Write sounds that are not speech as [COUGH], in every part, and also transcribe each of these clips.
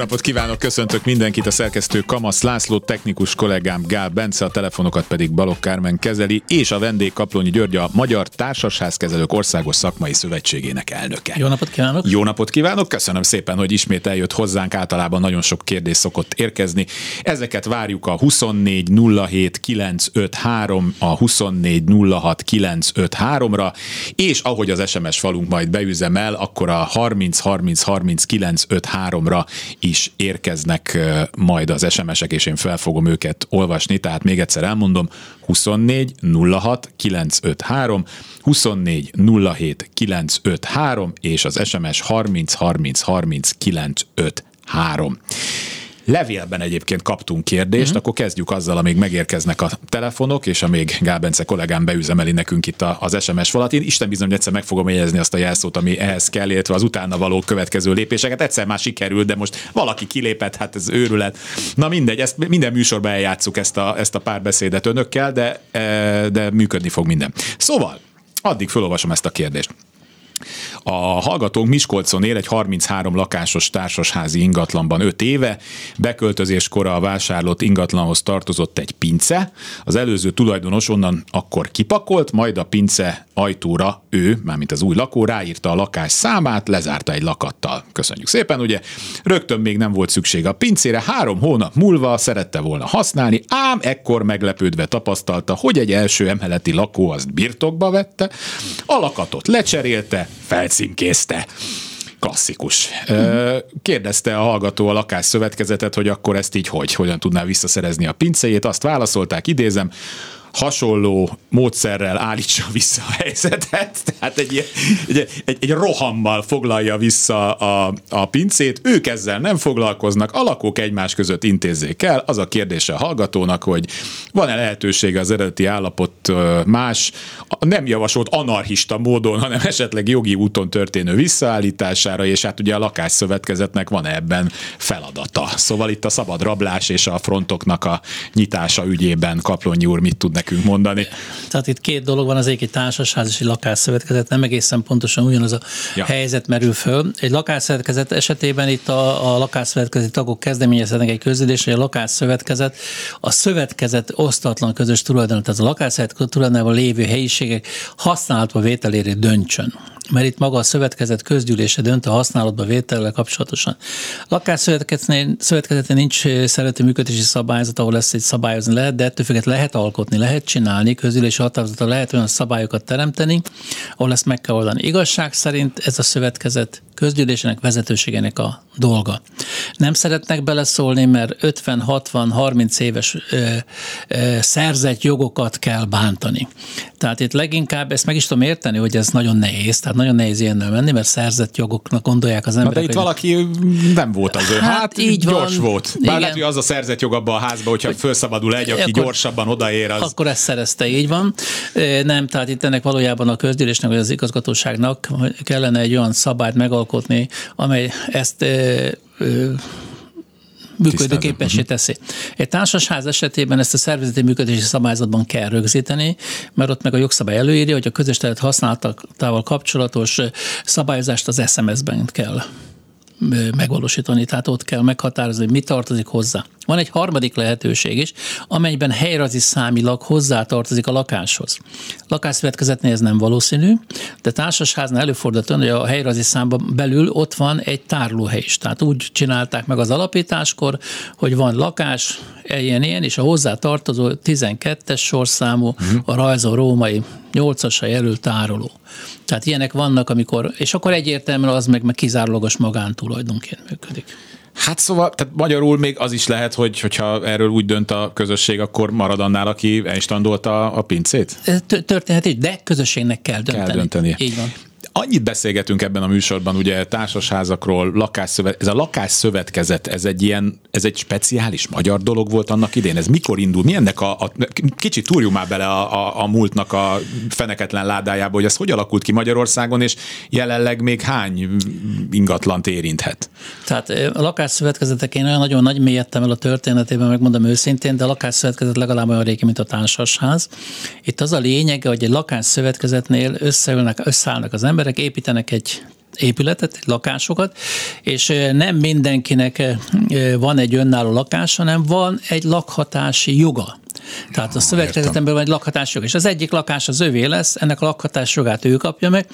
Napot kívánok, köszöntök mindenkit, a szerkesztő Kamasz László, technikus kollégám Gál Bence, a telefonokat pedig Balok Kármen kezeli, és a vendég Kaplonyi György, a Magyar Társasházkezelők Országos Szakmai Szövetségének elnöke. Jó napot kívánok! Jó napot kívánok, köszönöm szépen, hogy ismét eljött hozzánk, általában nagyon sok kérdés szokott érkezni. Ezeket várjuk a 24 07 953, a 24 06 953-ra, és ahogy az SMS falunk majd beüzemel, akkor a 30 30 30 953-ra is érkeznek majd az SMS-ek, és én fel fogom őket olvasni, tehát még egyszer elmondom, 24 06 953, 24 07 953, és az SMS 30 30 30 953. Levélben egyébként kaptunk kérdést, uh-huh. akkor kezdjük azzal, amíg megérkeznek a telefonok, és amíg Gábence kollégám beüzemeli nekünk itt az SMS falat. Én Isten bizony egyszer meg fogom jegyezni azt a jelszót, ami ehhez kell, illetve az utána való következő lépéseket. Egyszer már sikerült, de most valaki kilépett, hát ez őrület. Na mindegy, ezt minden műsorban eljátszuk ezt a, ezt a párbeszédet önökkel, de, e, de működni fog minden. Szóval, addig felolvasom ezt a kérdést. A hallgatónk Miskolcon él egy 33 lakásos társasházi ingatlanban 5 éve, beköltözéskor a vásárlott ingatlanhoz tartozott egy pince, az előző tulajdonos onnan akkor kipakolt, majd a pince ajtóra ő, mármint az új lakó, ráírta a lakás számát, lezárta egy lakattal. Köszönjük szépen, ugye? Rögtön még nem volt szükség a pincére, három hónap múlva szerette volna használni, ám ekkor meglepődve tapasztalta, hogy egy első emeleti lakó azt birtokba vette, a lakatot lecserélte, felcímkézte klasszikus. Kérdezte a hallgató a lakásszövetkezetet, hogy akkor ezt így hogy, hogyan tudná visszaszerezni a pincéjét. Azt válaszolták, idézem, hasonló módszerrel állítsa vissza a helyzetet, [LAUGHS] tehát egy, egy, egy, egy rohammal foglalja vissza a, a pincét, ők ezzel nem foglalkoznak, a lakók egymás között intézzék el, az a kérdése a hallgatónak, hogy van-e lehetősége az eredeti állapot más, nem javasolt anarchista módon, hanem esetleg jogi úton történő visszaállítására, és hát ugye a lakásszövetkezetnek van ebben feladata. Szóval itt a szabad rablás és a frontoknak a nyitása ügyében Kaplonyi úr mit tud nekünk mondani. Tehát itt két dolog van, az egyik egy társasház és egy lakásszövetkezet, nem egészen pontosan ugyanaz a ja. helyzet merül föl. Egy lakásszövetkezet esetében itt a, a lakásszövetkezeti tagok kezdeményezhetnek egy közülést, hogy a lakásszövetkezet a szövetkezet osztatlan közös tulajdonát, tehát a lakásszövetkezet tulajdonában lévő helyiségek használatba vételére döntsön mert itt maga a szövetkezet közgyűlése dönt a használatba vétellel kapcsolatosan. Lakásszövetkezetnél nincs szerető működési szabályzat, ahol ezt egy szabályozni lehet, de ettől függetlenül lehet alkotni, lehet csinálni, közgyűlési határozata lehet olyan szabályokat teremteni, ahol ezt meg kell oldani. Igazság szerint ez a szövetkezet közgyűlésének vezetőségének a dolga. Nem szeretnek beleszólni, mert 50, 60, 30 éves ö, ö, szerzett jogokat kell bántani. Tehát itt leginkább ezt meg is tudom érteni, hogy ez nagyon nehéz, tehát nagyon nehéz ilyennel menni, mert szerzett jogoknak gondolják az emberek. Na de itt hogy... valaki nem volt az ő. Hát, hát így gyors van. volt. Bár Igen. lehet, hogy az a szerzett jog abban a házban, hogyha hogy felszabadul egy, aki akkor, gyorsabban odaér. Az... Akkor ezt szerezte, így van. Nem, tehát itt ennek valójában a közgyűlésnek, vagy az igazgatóságnak kellene egy olyan szabályt megalkotni, amely ezt működőképessé teszi. Egy társasház esetében ezt a szervezeti működési szabályzatban kell rögzíteni, mert ott meg a jogszabály előírja, hogy a közös terület használatával kapcsolatos szabályozást az SMS-ben kell megvalósítani, tehát ott kell meghatározni, hogy mi tartozik hozzá. Van egy harmadik lehetőség is, amelyben helyrazi számilag hozzátartozik a lakáshoz. Lakásszövetkezetnél ez nem valószínű, de társasháznál előfordult, hogy a helyrazi számban belül ott van egy tárolóhely is. Tehát úgy csinálták meg az alapításkor, hogy van lakás, ilyen-ilyen, és a hozzá tartozó 12-es sorszámú, uh-huh. a rajzó római 8-asra jelölt tároló. Tehát ilyenek vannak, amikor, és akkor egyértelműen az meg, meg kizárólagos magántulajdonként működik. Hát szóval, tehát magyarul még az is lehet, hogy hogyha erről úgy dönt a közösség, akkor marad annál, aki elstandolta a pincét? Történhet így, de közösségnek kell dönteni. Kell dönteni. Így van Annyit beszélgetünk ebben a műsorban, ugye társasházakról, lakásszövet, ez a lakásszövetkezet, ez egy ilyen, ez egy speciális magyar dolog volt annak idén. Ez mikor indul? Mi ennek a, a kicsit túrjunk már bele a, a, a múltnak a feneketlen ládájába, hogy ez hogy alakult ki Magyarországon, és jelenleg még hány ingatlant érinthet? Tehát a lakásszövetkezetek én olyan nagyon nagy mélyedtem el a történetében, megmondom őszintén, de a lakásszövetkezet legalább olyan régi, mint a társasház. Itt az a lényege, hogy egy lakásszövetkezetnél összeülnek, összeállnak az emberek, építenek egy épületet, lakásokat, és nem mindenkinek van egy önálló lakás, hanem van egy lakhatási joga. Tehát a szövetkezetemben van egy lakhatási jog, és az egyik lakás az övé lesz, ennek a lakhatási jogát ő kapja meg.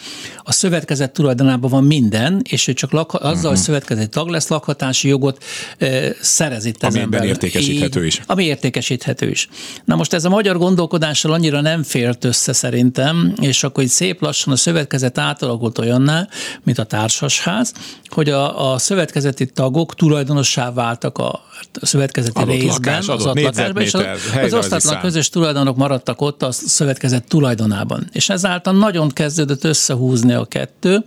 A szövetkezet tulajdonában van minden, és ő csak lak, azzal, uh-huh. hogy szövetkezeti tag lesz, lakhatási jogot e, szerez itt Ami ember. értékesíthető is. Ami értékesíthető is. Na most ez a magyar gondolkodással annyira nem fért össze szerintem, és akkor így szép lassan a szövetkezet átalakult olyanná, mint a társasház, hogy a, a szövetkezeti tagok tulajdonossá váltak a szövetkezeti adott részben, lakás, adott az lakásban, és az, az osztatlan közös tulajdonok maradtak ott a szövetkezet tulajdonában. És ezáltal nagyon kezdődött összehúzni a kettő.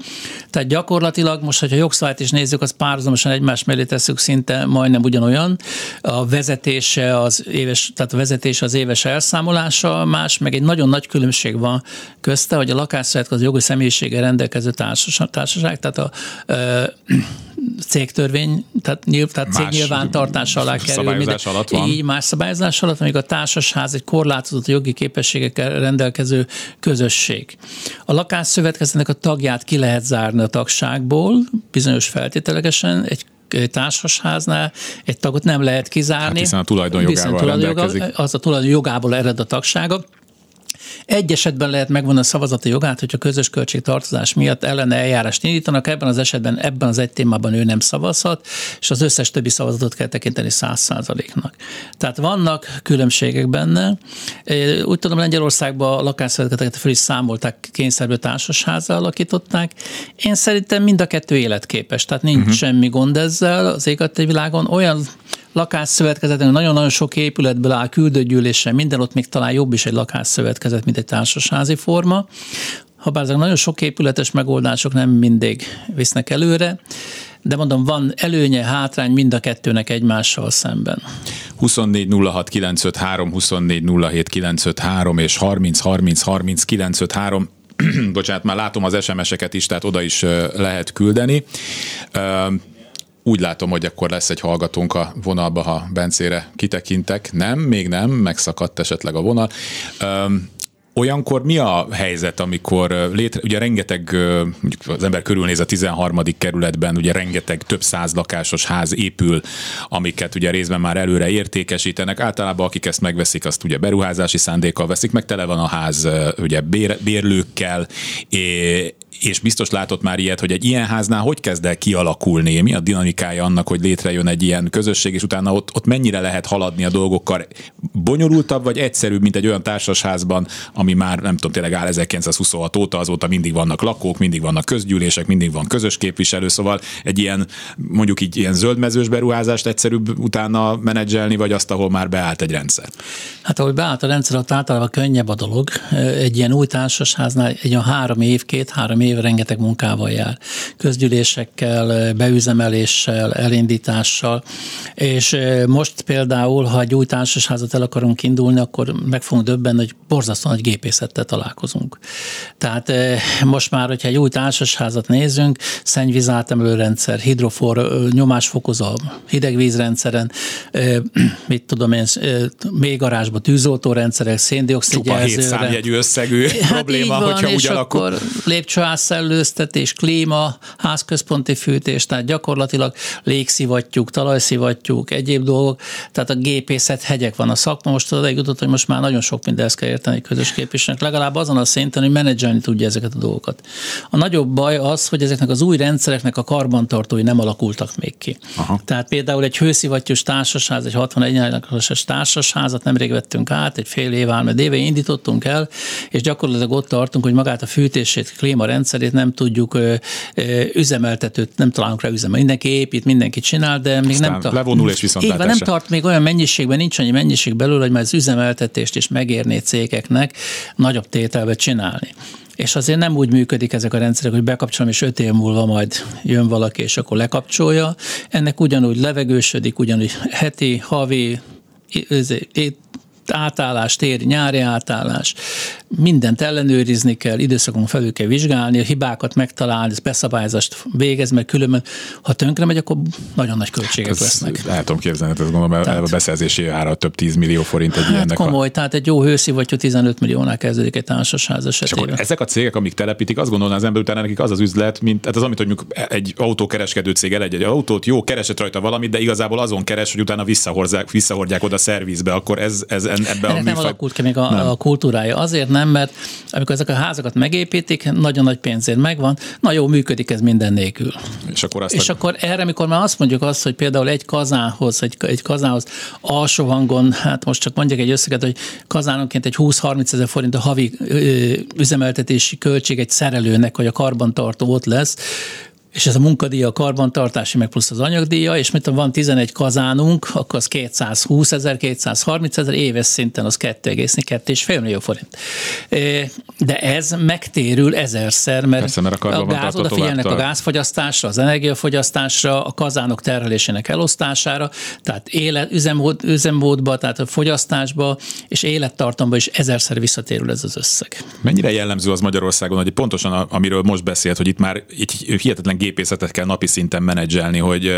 Tehát gyakorlatilag most, hogyha jogszabályt is nézzük, az párhuzamosan egymás mellé tesszük szinte majdnem ugyanolyan. A vezetése az éves, tehát a vezetése az éves elszámolása más, meg egy nagyon nagy különbség van közte, hogy a lakásszövetkezet az jogi személyisége rendelkező társaság, társaság tehát a ö, cégtörvény, tehát, nyilv, tehát cég nyilvántartás alá kerül. Szabályozás alatt van. Így más szabályozás alatt, amíg a társasház egy korlátozott jogi képességekkel rendelkező közösség. A lakásszövetkezetnek a tagját ki lehet zárni a tagságból, bizonyos feltételekesen, egy társasháznál egy tagot nem lehet kizárni. Hát hiszen a tulajdonjogával rendelkezik. Az a tulajdon jogából ered a tagsága. Egy esetben lehet megvonni a szavazati jogát, hogyha közös költségtartozás miatt ellene eljárást indítanak, ebben az esetben ebben az egy témában ő nem szavazhat, és az összes többi szavazatot kell tekinteni száz százaléknak. Tehát vannak különbségek benne. Úgy tudom, Lengyelországban a lakásszövetkezeteket fel is számolták, kényszerből társasházzal alakították. Én szerintem mind a kettő életképes, tehát nincs uh-huh. semmi gond ezzel az égati világon. Olyan lakásszövetkezeten nagyon-nagyon sok épületből áll küldőgyűlésen, minden ott még talán jobb is egy lakásszövetkezet, mint egy társasházi forma. Habár ezek nagyon sok épületes megoldások nem mindig visznek előre, de mondom, van előnye, hátrány mind a kettőnek egymással szemben. 24 06 953, 24 07 953 és 30 30 30 953 bocsánat, már látom az SMS-eket is, tehát oda is lehet küldeni. Úgy látom, hogy akkor lesz egy hallgatónk a vonalba, ha Bencére kitekintek. Nem, még nem, megszakadt esetleg a vonal. Um, Olyankor mi a helyzet, amikor létre, ugye rengeteg, az ember körülnéz a 13. kerületben, ugye rengeteg több száz lakásos ház épül, amiket ugye részben már előre értékesítenek. Általában akik ezt megveszik, azt ugye beruházási szándékkal veszik, meg tele van a ház ugye bér, bérlőkkel, és biztos látott már ilyet, hogy egy ilyen háznál hogy kezd el kialakulni, mi a dinamikája annak, hogy létrejön egy ilyen közösség, és utána ott, ott mennyire lehet haladni a dolgokkal. Bonyolultabb vagy egyszerűbb, mint egy olyan társasházban, ami már nem tudom, tényleg áll 1926 óta, azóta mindig vannak lakók, mindig vannak közgyűlések, mindig van közös képviselő, szóval egy ilyen mondjuk így ilyen zöldmezős beruházást egyszerűbb utána menedzselni, vagy azt, ahol már beállt egy rendszer? Hát ahogy beállt a rendszer, ott általában könnyebb a dolog. Egy ilyen új társasháznál egy olyan három év, két-három év rengeteg munkával jár. Közgyűlésekkel, beüzemeléssel, elindítással, és most például, ha egy új társasházat el akarunk indulni, akkor meg fogunk döbbenni, hogy borzasztó nagy gépészettel találkozunk. Tehát most már, hogyha egy új társasházat nézünk, szennyvízátemelőrendszer, hidrofor, nyomásfokozó, hidegvízrendszeren, [CLEARS THROAT] mit tudom én, mélygarázsba tűzoltórendszerek, széndiokszid jelzőre. Hát összegű [LAUGHS] hát probléma, van, hogyha úgy alakul. akkor lépcsőházszellőztetés, klíma, házközponti fűtés, tehát gyakorlatilag légszivattyúk, talajszivattyúk, egyéb dolgok, tehát a gépészet hegyek van a szakma. Most odaig jutott, hogy most már nagyon sok mindent kell érteni közös képviselőnek, legalább azon a szinten, hogy menedzselni tudja ezeket a dolgokat. A nagyobb baj az, hogy ezeknek az új rendszereknek a karbantartói nem alakultak még ki. Aha. Tehát például egy hőszivattyús társasház, egy 61 lakos társasházat nemrég vettünk át, egy fél év álmed éve indítottunk el, és gyakorlatilag ott tartunk, hogy magát a fűtését, klíma rendszerét nem tudjuk üzemeltetőt, nem találunk rá üzemel. Mindenki épít, mindenki csinál, de még Aztán nem tart. levonul és viszont Így van, nem tart még olyan mennyiségben, nincs annyi mennyiség belőle, hogy már az üzemeltetést is megérné cégeknek nagyobb tételbe csinálni. És azért nem úgy működik ezek a rendszerek, hogy bekapcsolom, és öt év múlva majd jön valaki, és akkor lekapcsolja. Ennek ugyanúgy levegősödik, ugyanúgy heti, havi, átállás, téri, nyári átállás, mindent ellenőrizni kell, időszakon felül kell vizsgálni, a hibákat megtalálni, beszabályzást végez, mert különben, ha tönkre megy, akkor nagyon nagy költségek ez, lesznek. El tudom képzelni, ezt gondolom, tehát, a beszerzési ára több 10 millió forint egy hát ilyennek. komoly, a... tehát egy jó hőszivattyú 15 milliónál kezdődik egy társasház esetében. És akkor ezek a cégek, amik telepítik, azt gondolná az ember utána nekik az az üzlet, mint hát az, amit mondjuk egy autókereskedő cég el egy, autót, jó, keresett rajta valamit, de igazából azon keres, hogy utána visszahordják, visszahordják oda a szervizbe, akkor ez, ez ebbe a műfaj... nem alakult ki még a, a kultúrája. Azért nem, mert amikor ezek a házakat megépítik, nagyon nagy pénzért megvan, na jó, működik ez minden nélkül. És akkor, azt és a... akkor erre, amikor már azt mondjuk azt, hogy például egy kazánhoz, egy, egy kazánhoz alsó hangon, hát most csak mondjak egy összeget, hogy kazánonként egy 20-30 ezer forint a havi ö, üzemeltetési költség egy szerelőnek, hogy a karbantartó ott lesz, és ez a munkadíja, a karbantartási, meg plusz az anyagdíja, és mint van 11 kazánunk, akkor az 220 ezer, 230 ezer, éves szinten az 2,2,5 millió forint. De ez megtérül ezerszer, mert, Persze, mert a, a gáz, odafigyelnek a gázfogyasztásra, az energiafogyasztásra, a kazánok terhelésének elosztására, tehát élet, üzemmód, üzemmódba, tehát a fogyasztásba és élettartamba is ezerszer visszatérül ez az összeg. Mennyire jellemző az Magyarországon, hogy pontosan amiről most beszélt, hogy itt már így hihetetlen gépészetet kell napi szinten menedzselni, hogy,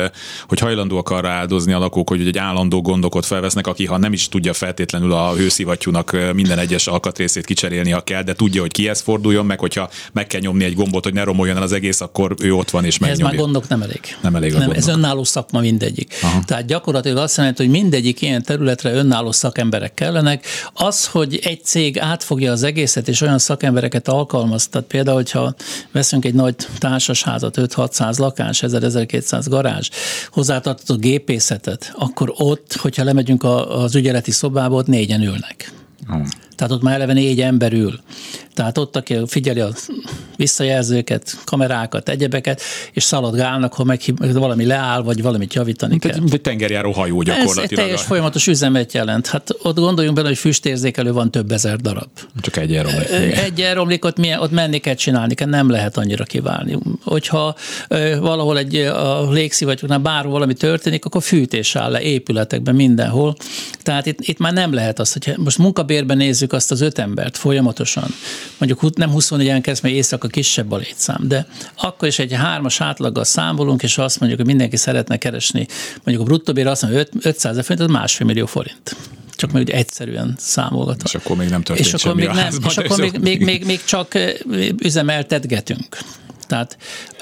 hogy hajlandóak arra áldozni a lakók, hogy egy állandó gondokot felvesznek, aki ha nem is tudja feltétlenül a hőszivattyúnak minden egyes alkatrészét kicserélni, ha kell, de tudja, hogy kihez forduljon, meg hogyha meg kell nyomni egy gombot, hogy ne romoljon el az egész, akkor ő ott van és megnyomja. Ez már gondok nem elég. Nem elég a nem, gondok. Ez önálló szakma mindegyik. Aha. Tehát gyakorlatilag azt jelenti, hogy mindegyik ilyen területre önálló szakemberek kellenek. Az, hogy egy cég átfogja az egészet és olyan szakembereket alkalmaz, tehát például, hogyha veszünk egy nagy társasházat, 5-600 lakás, 1000-1200 garázs, hozzátartozó gépészetet, akkor ott, hogyha lemegyünk az ügyeleti szobába, ott négyen ülnek. Hmm. Tehát ott már eleve négy ember ül. Tehát ott, aki figyeli a visszajelzőket, kamerákat, egyebeket, és szaladgálnak, ha meg valami leáll, vagy valamit javítani mint kell. Mint egy tengerjáró hajó gyakorlatilag. Ez egy teljes folyamatos üzemet jelent. Hát ott gondoljunk bele, hogy füstérzékelő van több ezer darab. Csak egy elromlik. Egy elromlik, ott, milyen, ott menni kell csinálni, kell, nem lehet annyira kiválni. Hogyha valahol egy a légszivattyúknál bárhol valami történik, akkor fűtés áll le épületekben mindenhol. Tehát itt, itt már nem lehet azt, hogy most munkabérben nézzük azt az öt embert folyamatosan, mondjuk nem 24-en kezd, mert éjszaka kisebb a létszám, de akkor is egy hármas átlaggal számolunk, és azt mondjuk, hogy mindenki szeretne keresni, mondjuk a bruttó azt mondja, 500 ezer forint, az másfél millió forint csak meg egyszerűen számolgatva. És akkor még nem történt és akkor még nem, És akkor még, még, még, még csak üzemeltetgetünk. Tehát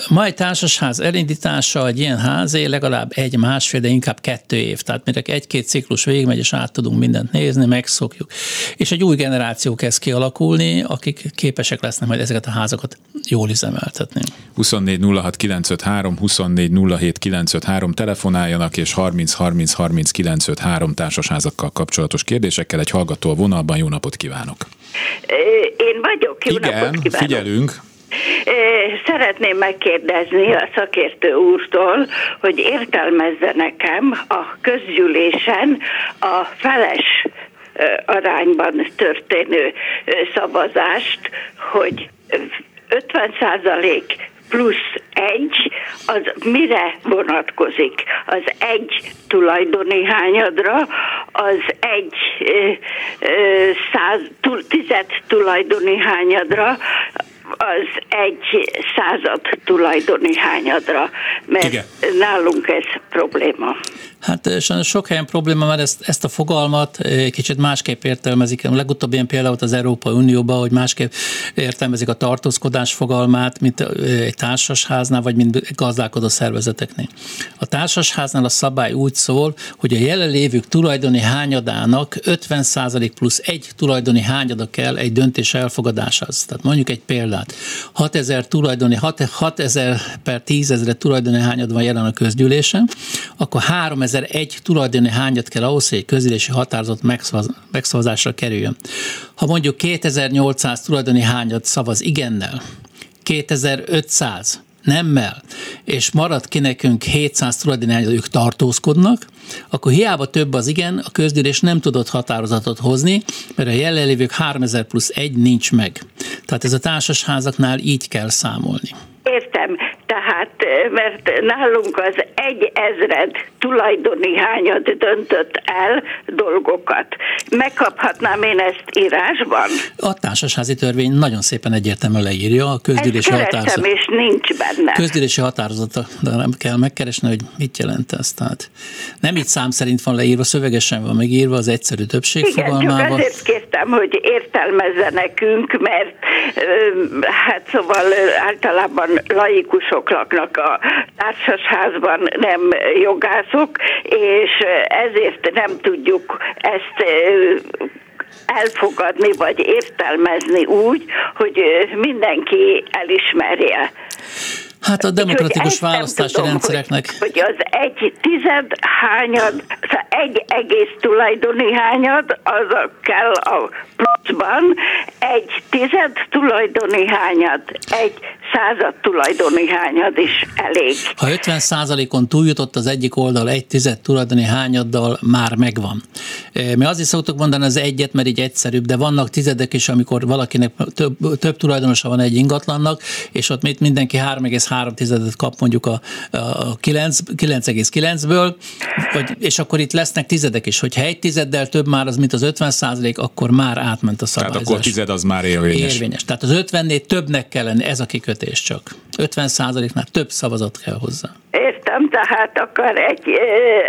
ma egy társasház elindítása, egy ilyen házé legalább egy, másfél, de inkább kettő év. Tehát mire egy-két ciklus végigmegy, és át tudunk mindent nézni, megszokjuk. És egy új generáció kezd kialakulni, akik képesek lesznek majd ezeket a házakat jól üzemeltetni. 24 06 953, 24 07 953 telefonáljanak, és 30 30 30 953 társasházakkal kapcsolatos kérdésekkel egy hallgató a vonalban. Jó napot kívánok! Én vagyok. Jó Igen, napot kívánok. figyelünk. Szeretném megkérdezni a szakértő úrtól, hogy értelmezze nekem a közgyűlésen a feles arányban történő szavazást, hogy 50 százalék plusz egy, az mire vonatkozik? Az egy tulajdoni hányadra, az egy száz, tized tulajdoni hányadra, az egy század tulajdoni hányadra, mert Igen. nálunk ez probléma. Hát sajnos sok helyen probléma, mert ezt, ezt a fogalmat kicsit másképp értelmezik. A legutóbb ilyen például az Európai Unióban, hogy másképp értelmezik a tartózkodás fogalmát, mint egy társasháznál, vagy mint gazdálkodó szervezeteknél. A társasháznál a szabály úgy szól, hogy a jelenlévők tulajdoni hányadának 50% plusz egy tulajdoni hányada kell egy döntés elfogadásához. Tehát mondjuk egy példát. 6000 tulajdoni, 6000 per 10 ezeret tulajdoni hányad van jelen a közgyűlésen, akkor 3000 3001 tulajdoni hányat kell ahhoz, hogy egy közülési határozat megszavazásra kerüljön. Ha mondjuk 2800 tulajdoni hányat szavaz igennel, 2500 nemmel, és marad ki nekünk 700 tulajdonányok, ők tartózkodnak, akkor hiába több az igen, a közgyűlés nem tudott határozatot hozni, mert a jelenlévők 3000 plusz egy nincs meg. Tehát ez a társasházaknál így kell számolni. Értem, tehát, mert nálunk az egy ezred tulajdoni hányat döntött el dolgokat. Megkaphatnám én ezt írásban? A társasházi törvény nagyon szépen egyértelműen leírja a közgyűlési határozat. és nincs benne. Közgyűlési határozat, de nem kell megkeresni, hogy mit jelent ez. Tehát nem itt szám szerint van leírva, szövegesen van megírva az egyszerű többség Igen, fogalmával. Csak azért kértem, hogy értelmezze nekünk, mert hát szóval általában laikusok laknak a társasházban, nem jogászok, és ezért nem tudjuk ezt elfogadni vagy értelmezni úgy, hogy mindenki elismerje. Hát a demokratikus választási tudom, rendszereknek. Hogy, hogy az egy tized hányad, szóval egy egész tulajdoni hányad, az a kell a pluszban, egy tized tulajdoni hányad, egy század tulajdoni hányad is elég. Ha 50 százalékon túljutott az egyik oldal egy tized tulajdoni hányaddal, már megvan. E, mi azért szoktuk mondani az egyet, mert így egyszerűbb, de vannak tizedek is, amikor valakinek több, több tulajdonosa van egy ingatlannak, és ott mindenki 3,3 tizedet kap mondjuk a, a 9, 9,9-ből, vagy, és akkor itt lesznek tizedek is. Hogyha egy tizeddel több már az, mint az 50 százalék, akkor már átment a szabályzás. Tehát akkor tized az már érvényes. Érvényes. Tehát az 50-nél többnek kell lenni, ez a kikötés csak. 50 százaléknál több szavazat kell hozzá. Értem, tehát akar egy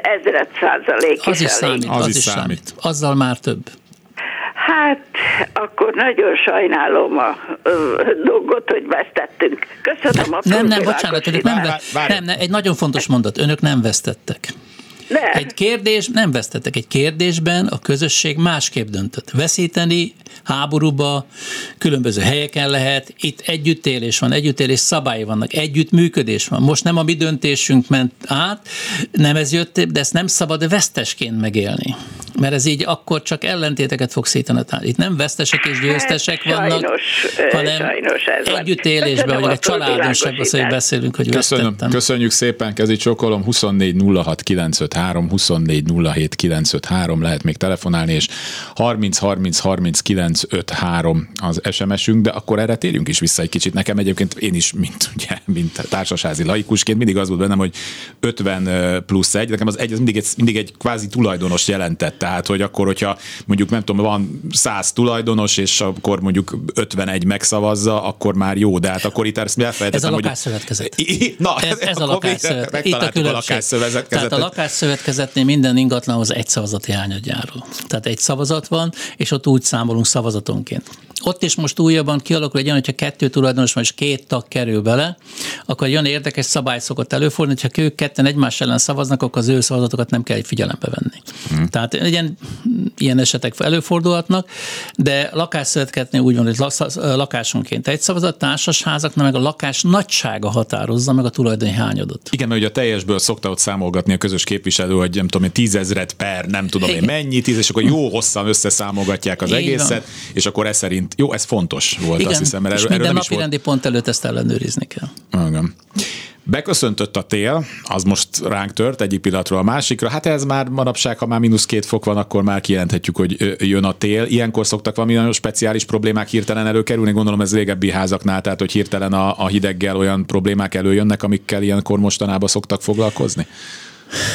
ezred százalék az is, is számít. Az, az is számít. számít. Azzal már több. Hát, akkor nagyon sajnálom a ö, dolgot, hogy vesztettünk. Köszönöm a Nem, nem, bocsánat, önök nem, nem, nem, egy nagyon fontos mondat, önök nem vesztettek. Ne. Egy kérdés, nem vesztettek, egy kérdésben a közösség másképp döntött. Veszíteni háborúba, különböző helyeken lehet, itt együttélés van, együttélés szabályi vannak, együttműködés van. Most nem a mi döntésünk ment át, nem ez jött, de ezt nem szabad vesztesként megélni. Mert ez így akkor csak ellentéteket fog szítani. Itt nem vesztesek és győztesek hát, vannak, sajnos, hanem sajnos ez együttélésben, vagy egy családon sem beszélünk, hogy Köszönöm, vesztettem. Köszönjük szépen, kezi csokolom, 24 06 953, 24 07 953, lehet még telefonálni, és 30 30 30 953 az SMS-ünk, de akkor erre térjünk is vissza egy kicsit. Nekem egyébként én is, mint, ugye, mint társasházi laikusként mindig az volt bennem, hogy 50 plusz egy, nekem az egy, az mindig egy, mindig egy kvázi tulajdonos jelentett. Tehát, hogy akkor, hogyha mondjuk nem tudom, van 100 tulajdonos, és akkor mondjuk 51 megszavazza, akkor már jó, de hát akkor itt ezt elfelejtettem, Ez a lakásszövetkezet. Hogy... Na, ez, ez a lakásszövetkezet. Itt a különbség. Tehát a lakásszövetkezetnél minden ingatlanhoz egy szavazati hányad járul. Tehát egy szavazat van, és ott úgy számolunk szavazatonként. Ott is most újabban kialakul egy olyan, hogyha kettő tulajdonos van, és két tag kerül bele, akkor egy olyan érdekes szabály szokott előfordulni, hogyha ők ketten egymás ellen szavaznak, akkor az ő szavazatokat nem kell figyelembe venni. Hmm. Tehát ilyen, ilyen esetek előfordulhatnak, de lakásszövetketnél úgy van, hogy lakásonként egy szavazat, társasházaknál meg a lakás nagysága határozza meg a tulajdoni hányadot. Igen, mert ugye a teljesből szokta ott számolgatni a közös képviselő, hogy nem tudom, tízezret per, nem tudom én mennyi, tíz, és akkor jó hosszan összeszámolgatják az Így egészet, van. és akkor ez szerint jó, ez fontos volt, Igen, azt hiszem, mert erről, és minden napi rendi pont előtt ezt ellenőrizni kell. Igen. Beköszöntött a tél, az most ránk tört egyik pillanatról a másikra. Hát ez már manapság, ha már mínusz két fok van, akkor már kijelenthetjük, hogy jön a tél. Ilyenkor szoktak valami nagyon speciális problémák hirtelen előkerülni. Gondolom ez régebbi házaknál, tehát hogy hirtelen a, a hideggel olyan problémák előjönnek, amikkel ilyenkor mostanában szoktak foglalkozni.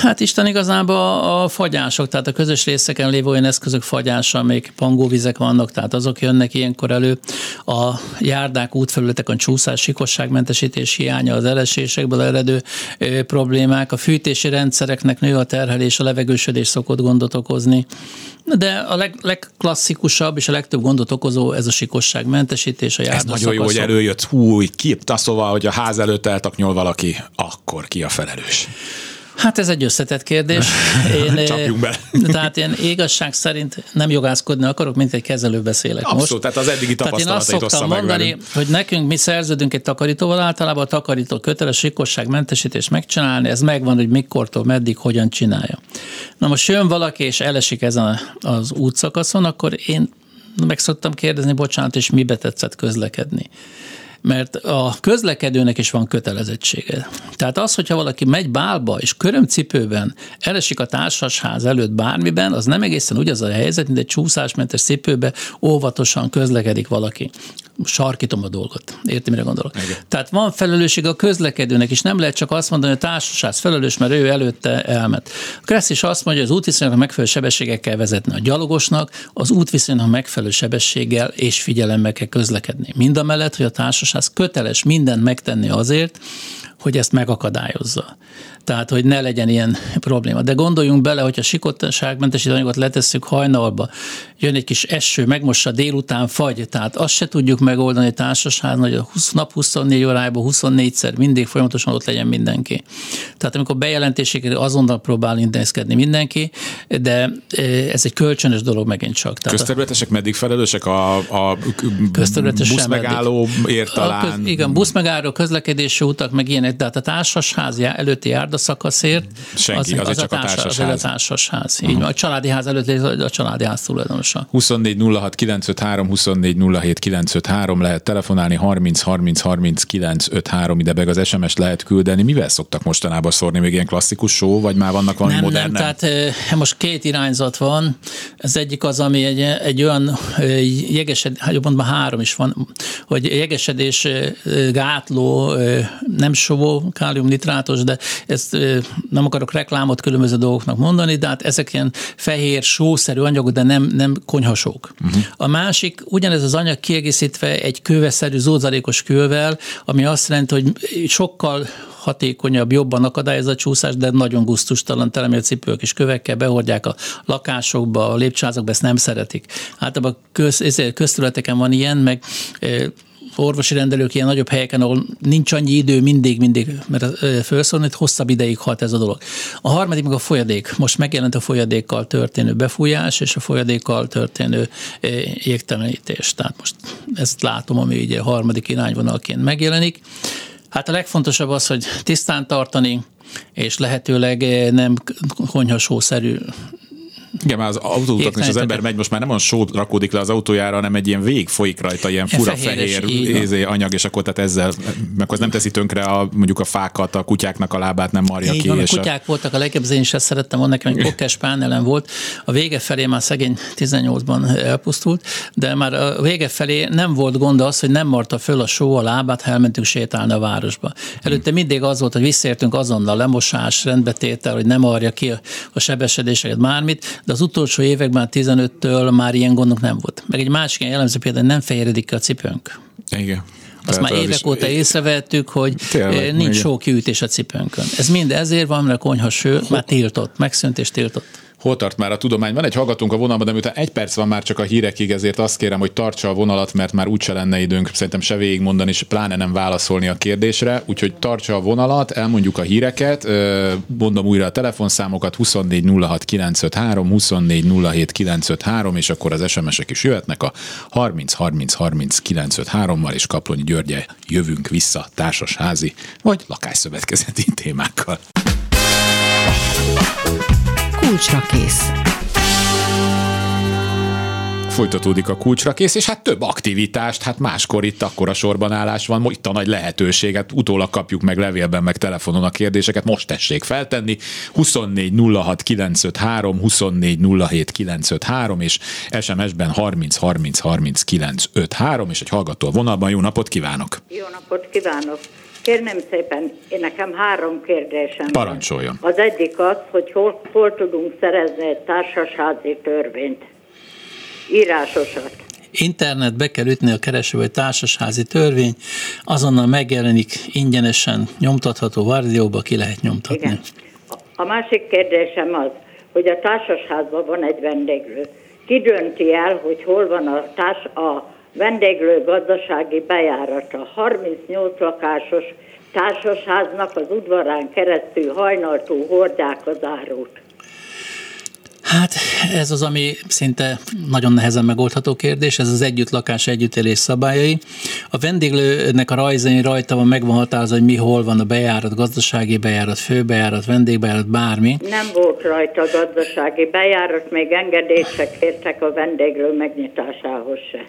Hát Isten igazából a fagyások, tehát a közös részeken lévő olyan eszközök fagyása, még pangóvizek vannak, tehát azok jönnek ilyenkor elő. A járdák, útfelületek, csúszás, sikosságmentesítés hiánya, az elesésekből eredő ö, problémák, a fűtési rendszereknek nő a terhelés, a levegősödés szokott gondot okozni. De a leg, legklasszikusabb és a legtöbb gondot okozó ez a sikosságmentesítés, a Ez nagyon jó, hogy előjött, hú, ki, szóval, hogy a ház előtt eltaknyol valaki, akkor ki a felelős. Hát ez egy összetett kérdés. [LAUGHS] Én, Csapjunk be. Tehát én igazság szerint nem jogászkodni akarok, mint egy kezelő beszélek Abszolút, most. tehát az eddigi tapasztalatait Tehát én azt szoktam mondani, megverünk. hogy nekünk mi szerződünk egy takarítóval általában, a takarító köteles sikosságmentesítést megcsinálni, ez megvan, hogy mikortól, meddig, hogyan csinálja. Na most jön valaki és elesik ezen az útszakaszon, akkor én meg szoktam kérdezni, bocsánat, és mibe tetszett közlekedni mert a közlekedőnek is van kötelezettsége. Tehát az, hogyha valaki megy bálba és körömcipőben elesik a társasház előtt bármiben, az nem egészen ugyanaz a helyzet, mint egy csúszásmentes cipőbe óvatosan közlekedik valaki sarkítom a dolgot. Érti, mire gondolok? Igen. Tehát van felelősség a közlekedőnek, és nem lehet csak azt mondani, hogy a társaság felelős, mert ő előtte elmet. A Kressz is azt mondja, hogy az útviszonyoknak megfelelő sebességgel kell vezetni a gyalogosnak, az útviszonyoknak megfelelő sebességgel és figyelemmel kell közlekedni. Mind a mellett, hogy a társaság köteles mindent megtenni azért, hogy ezt megakadályozza. Tehát, hogy ne legyen ilyen probléma. De gondoljunk bele, hogy a sikottaságmentesítő anyagot letesszük hajnalba, jön egy kis eső, megmossa délután fagy, tehát azt se tudjuk megoldani társaság, hogy a 20, nap 24 órájában 24-szer mindig folyamatosan ott legyen mindenki. Tehát amikor bejelentésig azonnal próbál intézkedni mindenki, de e, ez egy kölcsönös dolog megint csak. Tehát Közterületesek meddig felelősek a, a buszmegállóért talán? A köz, igen, buszmegálló, közlekedési utak, meg ilyenek, de hát a társasház előtti járdaszakaszért Senki, az, az, az, csak a, társas, az a társasház. Így van, a családi ház előtt a családi ház tulajdonosa. 24 06 953, 24 07 953 lehet telefonálni, 30 30 30 953 ide meg az SMS lehet küldeni. Mivel szoktak mostanában szórni? Még ilyen klasszikus show, vagy már vannak valami nem, modern? Nem, tehát most két irányzat van. Ez egyik az, ami egy, egy olyan jegesed, jobban három is van, hogy jegesedés gátló, nem sovó, káliumnitrátos, de ezt nem akarok reklámot különböző dolgoknak mondani, de hát ezek ilyen fehér, sószerű anyagok, de nem, nem konyhasók. Uh-huh. A másik, ugyanez az anyag kiegészítve egy köveszerű, zózalékos kővel, ami azt jelenti, hogy sokkal hatékonyabb, jobban akadályozza a csúszást, de nagyon gusztustalan cipők és kövekkel behordják a lakásokba, a lépcsőházakba, ezt nem szeretik. Általában köz, közterületeken van ilyen, meg orvosi rendelők ilyen nagyobb helyeken, ahol nincs annyi idő mindig, mindig, mert felszólni, hosszabb ideig hat ez a dolog. A harmadik meg a folyadék. Most megjelent a folyadékkal történő befújás és a folyadékkal történő jégtelenítés. Tehát most ezt látom, ami ugye a harmadik irányvonalként megjelenik. Hát a legfontosabb az, hogy tisztán tartani, és lehetőleg nem konyhasószerű igen, már az autóutakon is az ember megy, most már nem olyan só rakódik le az autójára, hanem egy ilyen vég folyik rajta, ilyen fura fehér ézé, anyag, és akkor tehát ezzel, meg az nem teszi tönkre a, mondjuk a fákat, a kutyáknak a lábát nem marja Így ki. Van, és a kutyák a... voltak a legjobb, én is ezt szerettem volna, nekem egy kokkes pánelem volt. A vége felé már szegény 18-ban elpusztult, de már a vége felé nem volt gond az, hogy nem marta föl a só a lábát, elmentünk sétálni a városba. Előtte mindig az volt, hogy visszaértünk azonnal lemosás, rendbetétel, hogy nem marja ki a sebesedéseket, bármit, de az utolsó években, 15-től már ilyen gondok nem volt. Meg egy másik ilyen jellemző például nem fehéredik ki a cipőnk. Igen. Azt már évek is, óta észrevettük, hogy tényleg, eh, nincs sok kiütés a cipőnkön. Ez mind ezért van, mert a konyha ső már tiltott, megszűnt és tiltott. Hol tart már a tudomány? Van egy hallgatónk a vonalban, de miután egy perc van már csak a hírekig, ezért azt kérem, hogy tartsa a vonalat, mert már úgyse lenne időnk szerintem se végigmondani, és pláne nem válaszolni a kérdésre. Úgyhogy tartsa a vonalat, elmondjuk a híreket, mondom újra a telefonszámokat 24 06 953, 24 07 953, és akkor az SMS-ek is jöhetnek a 30 30 30 953-mal, és Kaplonyi Györgye jövünk vissza társasházi vagy lakásszövetkezeti témákkal. Kulcsra kész. Folytatódik a kulcsra kész, és hát több aktivitást, hát máskor itt akkora sorban állás van, itt a nagy lehetőség, hát utólag kapjuk meg levélben, meg telefonon a kérdéseket, most tessék feltenni, 24 06 953, 24 07 953, és SMS-ben 30 30 30 953, és egy hallgató a vonalban, jó napot kívánok! Jó napot kívánok! Kérném szépen, én nekem három kérdésem Parancsoljon. Van. Az egyik az, hogy hol, hol tudunk szerezni egy társasházi törvényt, írásosat. Internetbe kell ütni a kereső vagy társasházi törvény, azonnal megjelenik ingyenesen nyomtatható vardióba, ki lehet nyomtatni. Igen. A másik kérdésem az, hogy a társasházban van egy vendéglő. Ki dönti el, hogy hol van a, társ, a vendéglő gazdasági bejárata. 38 lakásos társasháznak az udvarán keresztül hajnaltól hordják az árut. Hát ez az, ami szinte nagyon nehezen megoldható kérdés, ez az együttlakás, együttélés szabályai. A vendéglőnek a rajzain rajta van, megvan határozva, hogy mi hol van a bejárat, gazdasági bejárat, főbejárat, vendégbejárat, bármi. Nem volt rajta gazdasági bejárat, még engedélyt se kértek a vendéglő megnyitásához se.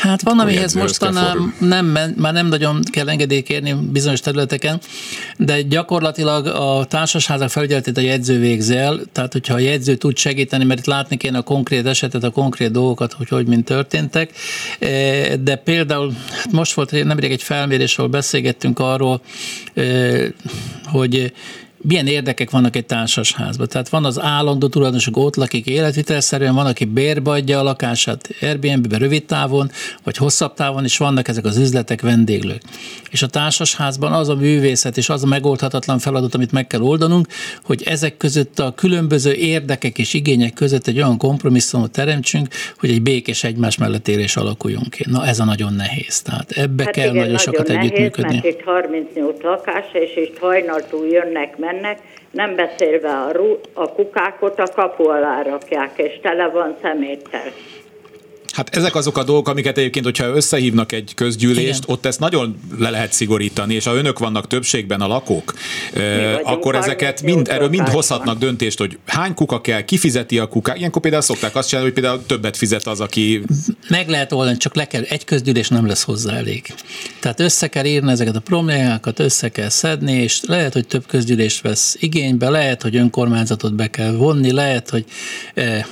Hát van, amihez mostanában nem, már nem nagyon kell engedélyt kérni bizonyos területeken, de gyakorlatilag a társasházak felügyeletét a jegyző végzi el, tehát hogyha a jegyző tud segíteni, mert itt látni kéne a konkrét esetet, a konkrét dolgokat, hogy hogy mint történtek, e, de például hát most volt nemrég egy felmérés, ahol beszélgettünk arról, e, hogy milyen érdekek vannak egy társasházban. Tehát van az állandó tulajdonosok ott lakik életvitelszerűen, van, aki bérbe adja a lakását Airbnb-be rövid távon, vagy hosszabb távon, és vannak ezek az üzletek, vendéglők. És a társasházban az a művészet és az a megoldhatatlan feladat, amit meg kell oldanunk, hogy ezek között a különböző érdekek és igények között egy olyan kompromisszumot teremtsünk, hogy egy békés egymás mellett élés alakuljon ki. Na ez a nagyon nehéz. Tehát ebbe hát kell igen, nagyon sokat nehéz, együttműködni. Mert itt 38 lakás, és itt hajnaltól jönnek, mennek, nem beszélve a, rú, a kukákot a kapu alá rakják, és tele van szeméttel. Hát ezek azok a dolgok, amiket egyébként, hogyha összehívnak egy közgyűlést, Igen. ott ezt nagyon le lehet szigorítani, és ha önök vannak többségben a lakók, akkor ezeket mind, erről mind hozhatnak döntést, hogy hány kuka kell, ki fizeti a kukát. Ilyenkor például szokták azt csinálni, hogy például többet fizet az, aki... Meg lehet oldani, csak le kell, egy közgyűlés nem lesz hozzá elég. Tehát össze kell írni ezeket a problémákat, össze kell szedni, és lehet, hogy több közgyűlést vesz igénybe, lehet, hogy önkormányzatot be kell vonni, lehet, hogy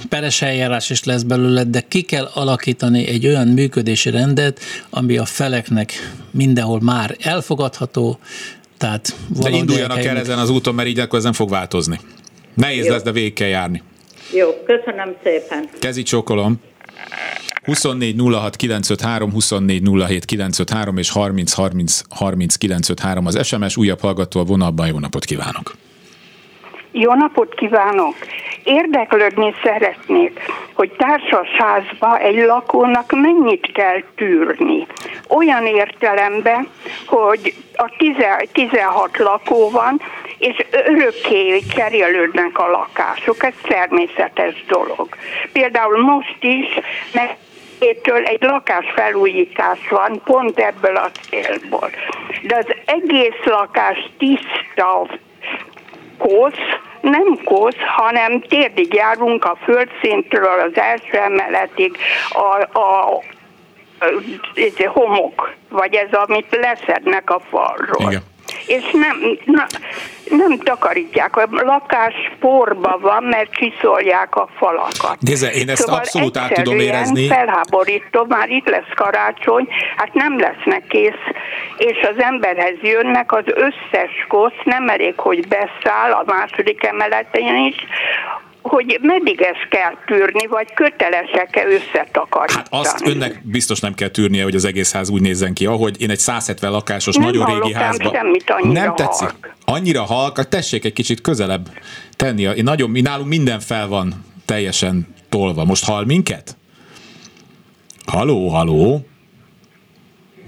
peres eljárás is lesz belőle, de ki kell alakítani alakítani egy olyan működési rendet, ami a feleknek mindenhol már elfogadható, tehát De induljanak el ezen az úton, mert így akkor ez nem fog változni. Nehéz Jó. lesz, de végig kell járni. Jó, köszönöm szépen. Kezi csókolom. 24 06 953, 24 07 953 és 30 30 30 953 az SMS, újabb hallgató a vonalban, jó napot kívánok! Jó napot kívánok! Érdeklődni szeretnék, hogy társasházba egy lakónak mennyit kell tűrni. Olyan értelemben, hogy a 16 lakó van, és örökké cserélődnek a lakások. Ez természetes dolog. Például most is, mert től egy lakásfelújítás van, pont ebből a célból. De az egész lakás tiszta, kosz, nem kosz, hanem térdig járunk a földszintről az első emeletig a, a, a, homok, vagy ez amit leszednek a falról. Igen és nem, na, nem takarítják. A lakás porba van, mert csiszolják a falakat. Géze, én ezt szóval abszolút át tudom érezni. felháborító, már itt lesz karácsony, hát nem lesznek kész, és az emberhez jönnek az összes kosz, nem elég, hogy beszáll a második emeleten is, hogy meddig ezt kell tűrni, vagy kötelesek-e összetakarítani? Hát azt önnek biztos nem kell tűrnie, hogy az egész ház úgy nézzen ki, ahogy én egy 170 lakásos, nem nagyon régi házban. Semmit, nem tetszik. Halk. Annyira halk, tessék egy kicsit közelebb tenni. Én nagyon, nálunk minden fel van teljesen tolva. Most hall minket? Haló, haló.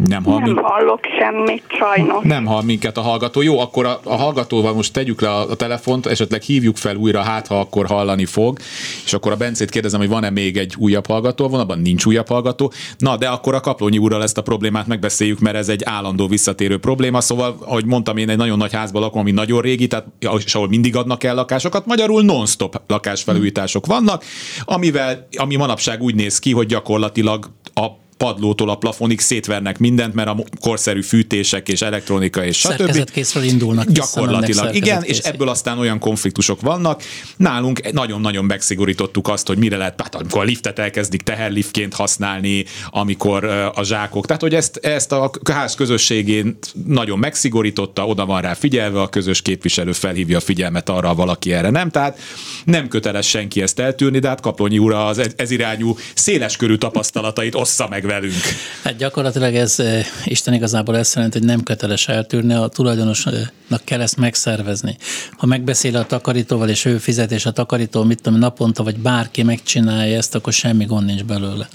Nem, hall nem hallok semmit, sajnos. Nem hall minket a hallgató. Jó, akkor a, a hallgatóval most tegyük le a, a telefont, esetleg hívjuk fel újra, hát ha akkor hallani fog, és akkor a Bencét kérdezem, hogy van-e még egy újabb hallgató, van abban nincs újabb hallgató. Na, de akkor a Kaplónyi úrral ezt a problémát megbeszéljük, mert ez egy állandó visszatérő probléma. Szóval, ahogy mondtam, én egy nagyon nagy házban lakom, ami nagyon régi, tehát, és ahol mindig adnak el lakásokat, magyarul non-stop lakásfelújítások vannak, amivel, ami manapság úgy néz ki, hogy gyakorlatilag a padlótól a plafonig szétvernek mindent, mert a korszerű fűtések és elektronika és stb. indulnak. Gyakorlatilag, igen, és ebből aztán olyan konfliktusok vannak. Nálunk nagyon-nagyon megszigorítottuk azt, hogy mire lehet, hát amikor a liftet elkezdik teherliftként használni, amikor a zsákok, tehát hogy ezt, ezt a ház közösségén nagyon megszigorította, oda van rá figyelve, a közös képviselő felhívja a figyelmet arra, valaki erre nem, tehát nem köteles senki ezt eltűrni, de hát Kaplonyi úra az ez, ez irányú széleskörű tapasztalatait ossza meg velünk. Hát gyakorlatilag ez eh, Isten igazából ezt jelenti, hogy nem köteles eltűrni, a tulajdonosnak kell ezt megszervezni. Ha megbeszél a takarítóval, és ő fizet, és a takarító, mit tudom, naponta, vagy bárki megcsinálja ezt, akkor semmi gond nincs belőle.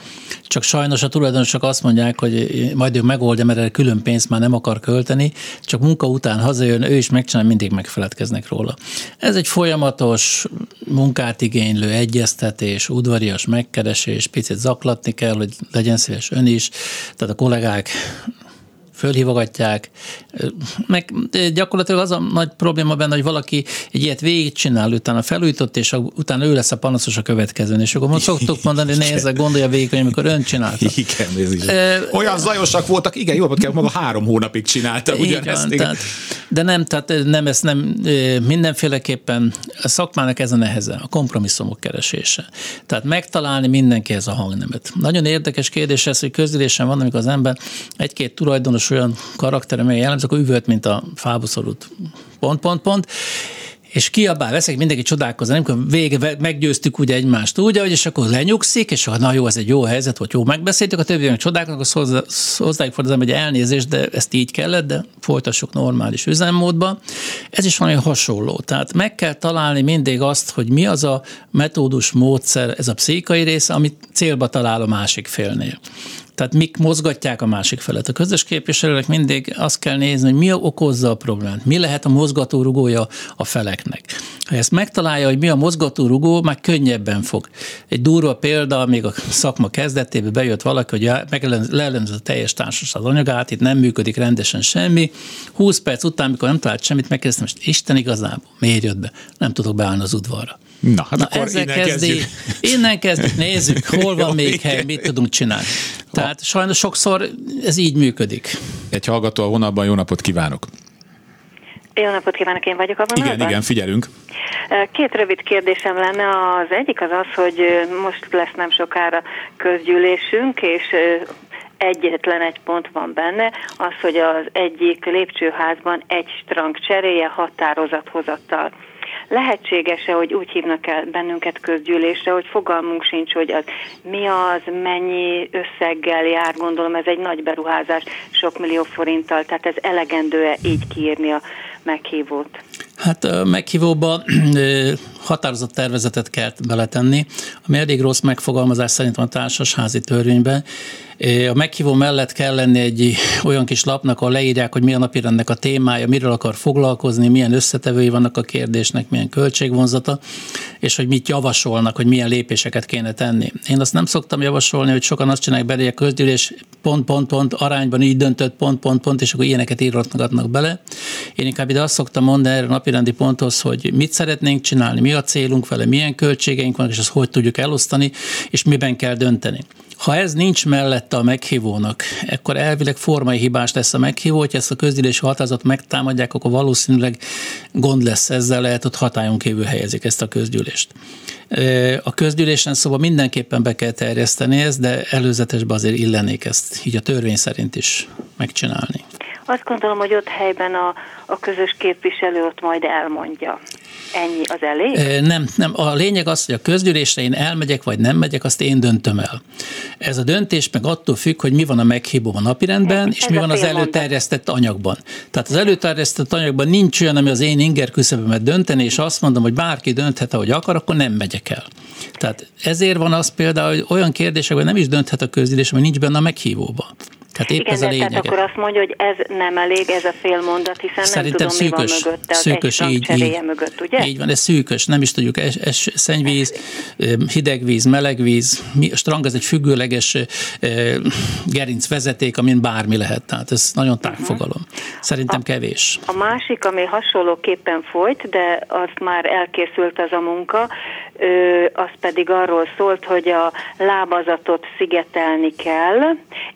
Csak sajnos a tulajdonosok azt mondják, hogy majd ő megoldja, mert erre külön pénzt már nem akar költeni, csak munka után hazajön, ő is megcsinál, mindig megfeledkeznek róla. Ez egy folyamatos, munkát igénylő egyeztetés, udvarias megkeresés, picit zaklatni kell, hogy legyen szíves ön is, tehát a kollégák fölhívogatják, meg gyakorlatilag az a nagy probléma benne, hogy valaki egy ilyet végigcsinál, utána felújított, és utána ő lesz a panaszos a következőn, és akkor most szoktuk mondani, nézze, gondolja végig, hogy amikor ön csinálta. Igen, ez is. E, Olyan zajosak voltak, igen, jó, kell, maga három hónapig csinálta ugyanezt. Van, tehát, de nem, tehát nem, ez nem, mindenféleképpen a szakmának ez a neheze, a kompromisszumok keresése. Tehát megtalálni mindenkihez a hangnemet. Nagyon érdekes kérdés ez, hogy közülésen van, amikor az ember egy-két tulajdonos olyan karakter, amely jellemző, akkor üvölt, mint a fábuszorút pont, pont, pont, és kiabál, veszek, mindenki csodálkozni, amikor vége meggyőztük ugye egymást úgy, hogy és akkor lenyugszik, és ha na jó, ez egy jó helyzet, vagy jó megbeszéltük, a többi meg csodálkoznak, akkor hozzá, hozzájuk fordulom, hogy elnézést, de ezt így kellett, de folytassuk normális üzemmódba. Ez is valami hasonló. Tehát meg kell találni mindig azt, hogy mi az a metódus, módszer, ez a pszichai része, amit célba talál a másik félnél. Tehát mik mozgatják a másik felet. A közös képviselőnek mindig azt kell nézni, hogy mi okozza a problémát, mi lehet a mozgató rugója a feleknek. Ha ezt megtalálja, hogy mi a mozgató rugó, már könnyebben fog. Egy durva példa, még a szakma kezdetében bejött valaki, hogy leellenzi a teljes társaság anyagát, itt nem működik rendesen semmi. 20 perc után, mikor nem talált semmit, megkezdtem, hogy Isten igazából, miért jött be? Nem tudok beállni az udvarra. Na, hát Na akkor ezzel innen kezdi, kezdjük. Innen kezdjük, nézzük, hol van [LAUGHS] Jó, még igen. hely, mit tudunk csinálni. Tehát sajnos sokszor ez így működik. Egy hallgató a vonalban, jó napot kívánok! Jó napot kívánok, én vagyok a vonalban. Igen, igen, figyelünk. Két rövid kérdésem lenne. Az egyik az az, hogy most lesz nem sokára közgyűlésünk, és egyetlen egy pont van benne, az, hogy az egyik lépcsőházban egy strang cseréje határozathozattal lehetséges-e, hogy úgy hívnak el bennünket közgyűlésre, hogy fogalmunk sincs, hogy az mi az, mennyi összeggel jár, gondolom ez egy nagy beruházás, sok millió forinttal, tehát ez elegendő-e így kiírni a meghívót? Hát a meghívóba határozott tervezetet kell beletenni, ami elég rossz megfogalmazás szerintem a társasházi törvényben. A meghívó mellett kell lenni egy olyan kis lapnak, ahol leírják, hogy mi a napirendnek a témája, miről akar foglalkozni, milyen összetevői vannak a kérdésnek, milyen költségvonzata, és hogy mit javasolnak, hogy milyen lépéseket kéne tenni. Én azt nem szoktam javasolni, hogy sokan azt csinálják hogy a közgyűlés pont, pont, pont arányban így döntött, pont, pont, pont, és akkor ilyeneket írhatnak bele. Én inkább ide azt szoktam mondani erre a napirendi ponthoz, hogy mit szeretnénk csinálni, mi a célunk vele, milyen költségeink vannak, és ezt hogy tudjuk elosztani, és miben kell dönteni. Ha ez nincs mellette a meghívónak, akkor elvileg formai hibás lesz a meghívó, hogyha ezt a közgyűlési határozat megtámadják, akkor valószínűleg gond lesz ezzel, lehet, hogy hatályon kívül helyezik ezt a közgyűlést. A közgyűlésen szóval mindenképpen be kell terjeszteni ezt, de előzetesben azért illenék ezt így a törvény szerint is megcsinálni. Azt gondolom, hogy ott helyben a, a közös képviselő ott majd elmondja. Ennyi az elég? Nem, nem. A lényeg az, hogy a közgyűlésre én elmegyek, vagy nem megyek, azt én döntöm el. Ez a döntés meg attól függ, hogy mi van a meghívó a napirendben, és mi van az előterjesztett anyagban. Tehát az előterjesztett anyagban nincs olyan, ami az én inger küszöbömet dönteni, és azt mondom, hogy bárki dönthet, ahogy akar, akkor nem megyek el. Tehát ezért van az például, hogy olyan kérdésekben nem is dönthet a közgyűlés, ami nincs benne a meghívóban. Tehát épp Igen, ez a lényege. tehát akkor azt mondja, hogy ez nem elég, ez a fél mondat, hiszen Szerintem nem tudom, szűkös, mi van mögötte, az szűkös, egy így, így, mögött, ugye? Így van, ez szűkös, nem is tudjuk, es, es, szennyvíz, hidegvíz, melegvíz, a strang ez egy függőleges gerinc vezeték, amin bármi lehet, tehát ez nagyon tágfogalom. Szerintem a, kevés. A másik, ami hasonlóképpen folyt, de azt már elkészült az a munka, az pedig arról szólt, hogy a lábazatot szigetelni kell,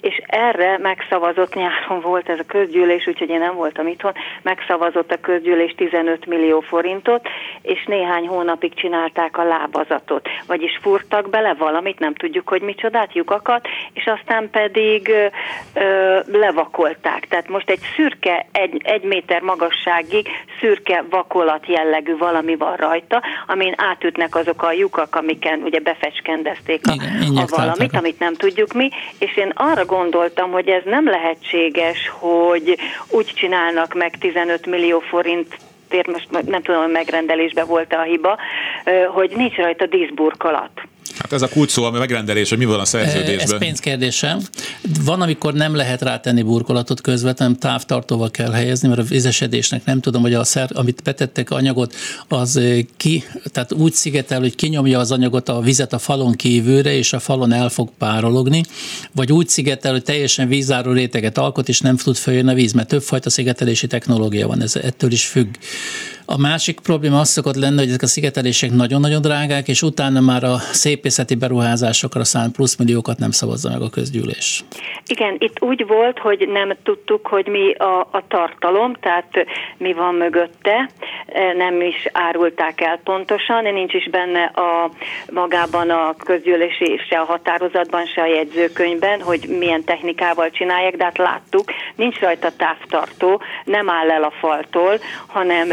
és erre megszavazott, nyáron volt ez a közgyűlés, úgyhogy én nem voltam itthon, megszavazott a közgyűlés 15 millió forintot, és néhány hónapig csinálták a lábazatot. Vagyis furtak bele valamit, nem tudjuk, hogy micsodát, lyukakat, és aztán pedig ö, ö, levakolták. Tehát most egy szürke, egy, egy méter magasságig szürke vakolat jellegű valami van rajta, amin átütnek azok a lyukak, amiken ugye befecskendezték a, Igen, a valamit, amit nem tudjuk mi, és én arra gondoltam, hogy ez nem lehetséges, hogy úgy csinálnak meg 15 millió forint most nem tudom, hogy megrendelésben volt a hiba, hogy nincs rajta díszburkolat. Hát ez a kult szó, ami megrendelés, hogy mi van a szerződésben. Ez pénzkérdése. Van, amikor nem lehet rátenni burkolatot közvetlenül, távtartóval kell helyezni, mert a vizesedésnek nem tudom, hogy a szer, amit betettek anyagot, az ki, tehát úgy szigetel, hogy kinyomja az anyagot a vizet a falon kívülre, és a falon el fog párologni, vagy úgy szigetel, hogy teljesen vízáró réteget alkot, és nem tud följönni a víz, mert többfajta szigetelési technológia van, ez ettől is függ. A másik probléma az szokott lenni, hogy ezek a szigetelések nagyon-nagyon drágák, és utána már a szépészeti beruházásokra szánt pluszmilliókat nem szavazza meg a közgyűlés. Igen, itt úgy volt, hogy nem tudtuk, hogy mi a, a tartalom, tehát mi van mögötte, nem is árulták el pontosan, nincs is benne a magában a közgyűlési, se a határozatban, se a jegyzőkönyvben, hogy milyen technikával csinálják, de hát láttuk, nincs rajta távtartó, nem áll el a faltól, hanem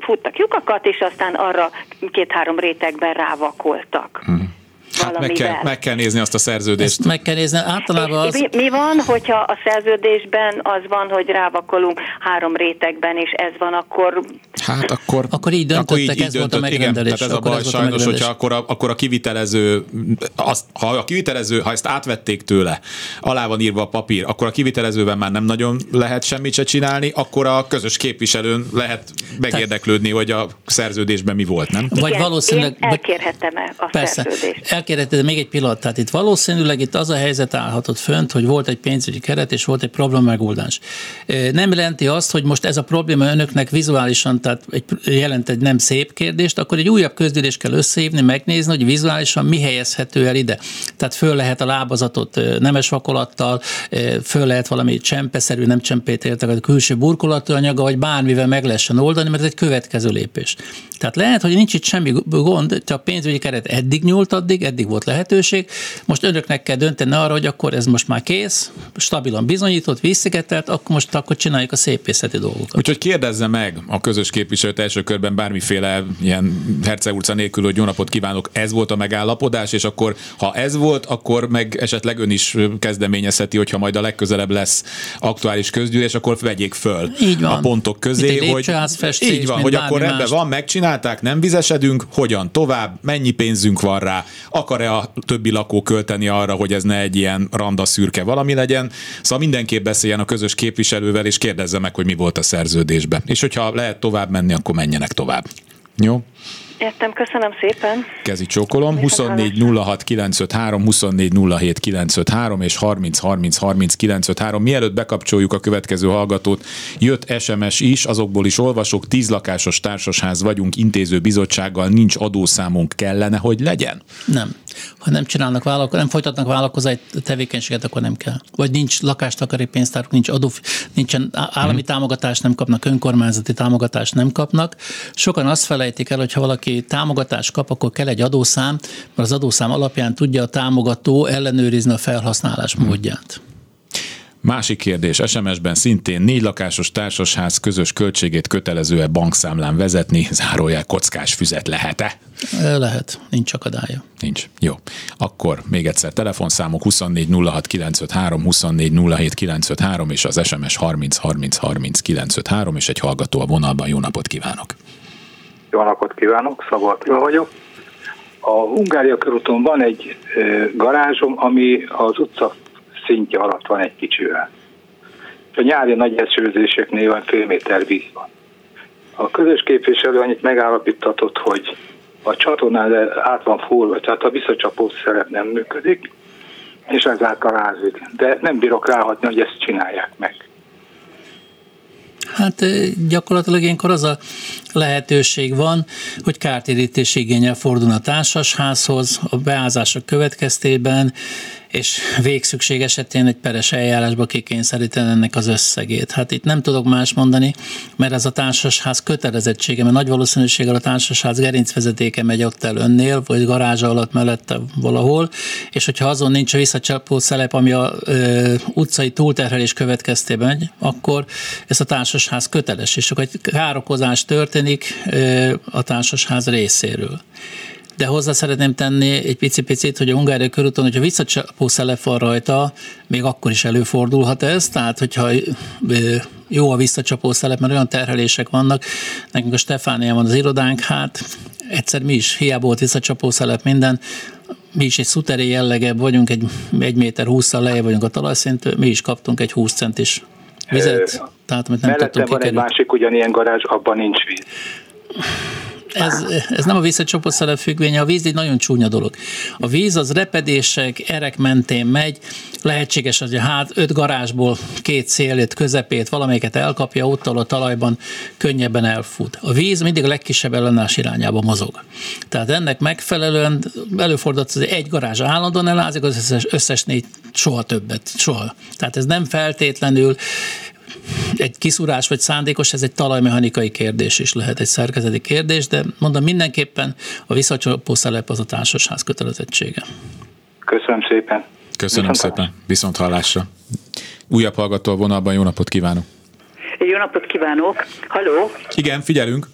futtak lyukakat, és aztán arra két-három rétegben rávakoltak. Hmm. Hát meg kell, meg kell nézni azt a szerződést. Ezt meg kell nézni. Általában az... mi, mi van, hogyha a szerződésben az van, hogy rávakolunk három rétegben, és ez van, akkor... Hát akkor... Akkor így döntöttek, akkor így, így ez döntött, volt a megrendelés. Igen, tehát ez a baj sajnos, hogyha akkor a, akkor a kivitelező, azt, ha a kivitelező, ha ezt átvették tőle, alá van írva a papír, akkor a kivitelezőben már nem nagyon lehet semmit se csinálni, akkor a közös képviselőn lehet megérdeklődni, hogy a szerződésben mi volt, nem? Vagy Igen, valószínűleg... Én elkérhetem-e a Persze. szerződést? Elkérheted, de még egy pillanat. Tehát itt valószínűleg itt az a helyzet állhatott fönt, hogy volt egy pénzügyi keret, és volt egy probléma megoldás. Nem jelenti azt, hogy most ez a probléma önöknek vizuálisan, tehát egy, jelent egy nem szép kérdést, akkor egy újabb közgyűlést kell összehívni, megnézni, hogy vizuálisan mi helyezhető el ide. Tehát föl lehet a lábazatot nemes vakolattal, föl lehet valami csempeszerű, nem csempét értek, a külső burkolatú anyaga, vagy bármivel meg lehessen oldani, mert ez egy következő lépés. Tehát lehet, hogy nincs itt semmi gond, ha a pénzügyi keret eddig nyúlt addig, eddig volt lehetőség, most önöknek kell dönteni arra, hogy akkor ez most már kész, stabilan bizonyított, vízszigetelt, akkor most akkor csináljuk a szépészeti dolgokat. Úgyhogy kérdezze meg a közös képviselőt első körben bármiféle ilyen Herceg utca nélkül, hogy jó napot kívánok, ez volt a megállapodás, és akkor ha ez volt, akkor meg esetleg ön is kezdeményezheti, hogyha majd a legközelebb lesz aktuális közgyűlés, akkor vegyék föl így van. a pontok közé, hogy így van, hogy akkor ebben van, megcsinálták, nem vizesedünk, hogyan tovább, mennyi pénzünk van rá, akar-e a többi lakó költeni arra, hogy ez ne egy ilyen randa szürke valami legyen. Szóval mindenképp beszéljen a közös képviselővel, és kérdezze meg, hogy mi volt a szerződésben. És hogyha lehet tovább menni, akkor menjenek tovább. Jó? Értem, köszönöm szépen. Kezi csókolom, 24 06 953, 24 07 953 és 30 30 30 953. Mielőtt bekapcsoljuk a következő hallgatót, jött SMS is, azokból is olvasok, 10 lakásos társasház vagyunk, intéző bizottsággal, nincs adószámunk, kellene, hogy legyen? Nem. Ha nem csinálnak vállalkozás, nem folytatnak vállalkozási tevékenységet, akkor nem kell. Vagy nincs lakástakarí pénztáruk, nincs adó, nincsen állami hmm. támogatást nem kapnak, önkormányzati támogatást nem kapnak. Sokan azt felejtik el, hogy ha valaki támogatást kap, akkor kell egy adószám, mert az adószám alapján tudja a támogató ellenőrizni a felhasználás hmm. módját. Másik kérdés, SMS-ben szintén négy lakásos társasház közös költségét kötelező-e bankszámlán vezetni, zárójel kockás füzet lehet-e? Lehet, nincs akadálya. Nincs. Jó. Akkor még egyszer telefonszámok 24 06 953, 24 07 953 és az SMS 30 30 30 953 és egy hallgató a vonalban. Jó napot kívánok! Jó napot kívánok, Attila vagyok. A Hungária körúton van egy garázsom, ami az utca szintje alatt van egy kicsivel. A nyári nagy esőzéseknél van fél méter víz van. A közös képviselő annyit megállapítatott, hogy a csatornán át van fúrva, tehát a visszacsapó szerep nem működik, és ezáltal rázik. De nem bírok ráhatni, hogy ezt csinálják meg. Hát gyakorlatilag ilyenkor az a lehetőség van, hogy kártérítés igényel fordul a társasházhoz, a beázások következtében és végszükség esetén egy peres eljárásba kikényszeríteni ennek az összegét. Hát itt nem tudok más mondani, mert ez a társasház kötelezettsége, mert nagy valószínűséggel a társasház gerincvezetéke megy ott el önnél, vagy garázsa alatt mellette valahol, és hogyha azon nincs a visszacsapó szelep, ami a ö, utcai túlterhelés következtében megy, akkor ez a társasház köteles, és akkor egy károkozás történik ö, a társasház részéről de hozzá szeretném tenni egy pici-picit, hogy a Hungária körúton, hogyha visszacsapó szelep van rajta, még akkor is előfordulhat ez, tehát hogyha jó a visszacsapó szelep, mert olyan terhelések vannak, nekünk a Stefánia van az irodánk, hát egyszer mi is, hiába volt visszacsapó szelep minden, mi is egy szuteré jellegebb vagyunk, egy, egy méter húszszal lejjebb vagyunk a talajszintől, mi is kaptunk egy 20 centis vizet, tehát amit nem tudtunk van egy másik ugyanilyen garázs, abban nincs víz ez, ez nem a visszacsapott függvénye, a víz egy nagyon csúnya dolog. A víz az repedések, erek mentén megy, lehetséges, hogy a hát öt garázsból két szélét, közepét, valamelyiket elkapja, ott a talajban könnyebben elfut. A víz mindig a legkisebb ellenállás irányába mozog. Tehát ennek megfelelően előfordult, hogy egy garázs állandóan elázik, az összes, összes négy soha többet, soha. Tehát ez nem feltétlenül egy kiszúrás vagy szándékos, ez egy talajmechanikai kérdés is lehet, egy szerkezeti kérdés, de mondom, mindenképpen a visszacsapó szelep az a társasház kötelezettsége. Köszönöm szépen. Köszönöm Viszont szépen. Viszont hallásra. Újabb hallgató a vonalban, jó napot kívánok! Jó napot kívánok! Halló! Igen, figyelünk!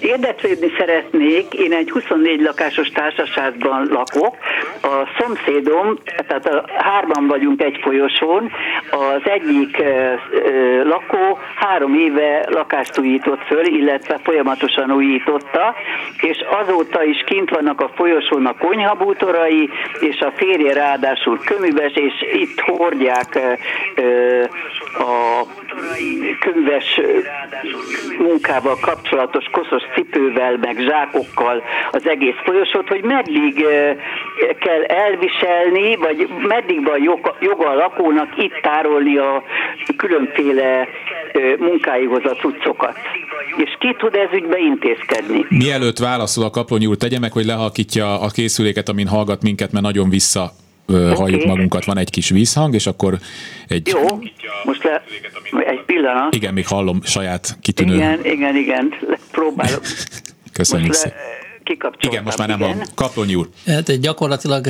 Érdeklődni szeretnék, én egy 24 lakásos társaságban lakok, a szomszédom, tehát a hárman vagyunk egy folyosón, az egyik lakó három éve lakást újított föl, illetve folyamatosan újította, és azóta is kint vannak a folyosón a konyhabútorai, és a férje ráadásul köműves, és itt hordják a könyves munkával kapcsolatos koszos cipővel, meg zsákokkal az egész folyosót, hogy meddig kell elviselni, vagy meddig van joga a lakónak itt tárolni a különféle munkáihoz a cuccokat. És ki tud ez ügybe intézkedni? Mielőtt válaszol a kaplonyi úr, tegye meg, hogy lehalkítja a készüléket, amin hallgat minket, mert nagyon vissza okay. halljuk magunkat, van egy kis vízhang, és akkor egy... Jó, most le, egy pillanat. Igen, még hallom saját kitűnő... Igen, igen, igen, próbálok. [LAUGHS] Köszönjük szépen. Igen, most már nem igen. hallom. Kaplonyi úr. Hát gyakorlatilag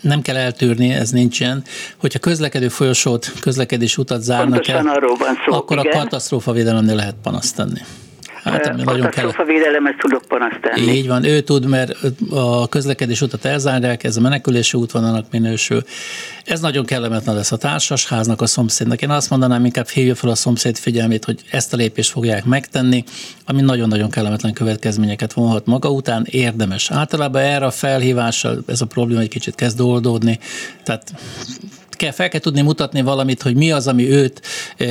nem kell eltűrni, ez nincsen. Hogyha közlekedő folyosót, közlekedés utat zárnak Pontosan el, szó, akkor igen. a katasztrófavédelemnél lehet panaszt tenni. Hát, ami nagyon kell. védelemet tudok panasztálni. Így van, ő tud, mert a közlekedés utat elzárják, ez a menekülési útvonalnak minősül. Ez nagyon kellemetlen lesz a társasháznak, a szomszédnak. Én azt mondanám, inkább hívja fel a szomszéd figyelmét, hogy ezt a lépést fogják megtenni, ami nagyon-nagyon kellemetlen következményeket vonhat maga után, érdemes. Általában erre a felhívással ez a probléma egy kicsit kezd oldódni, tehát kell, fel kell tudni mutatni valamit, hogy mi az, ami őt e,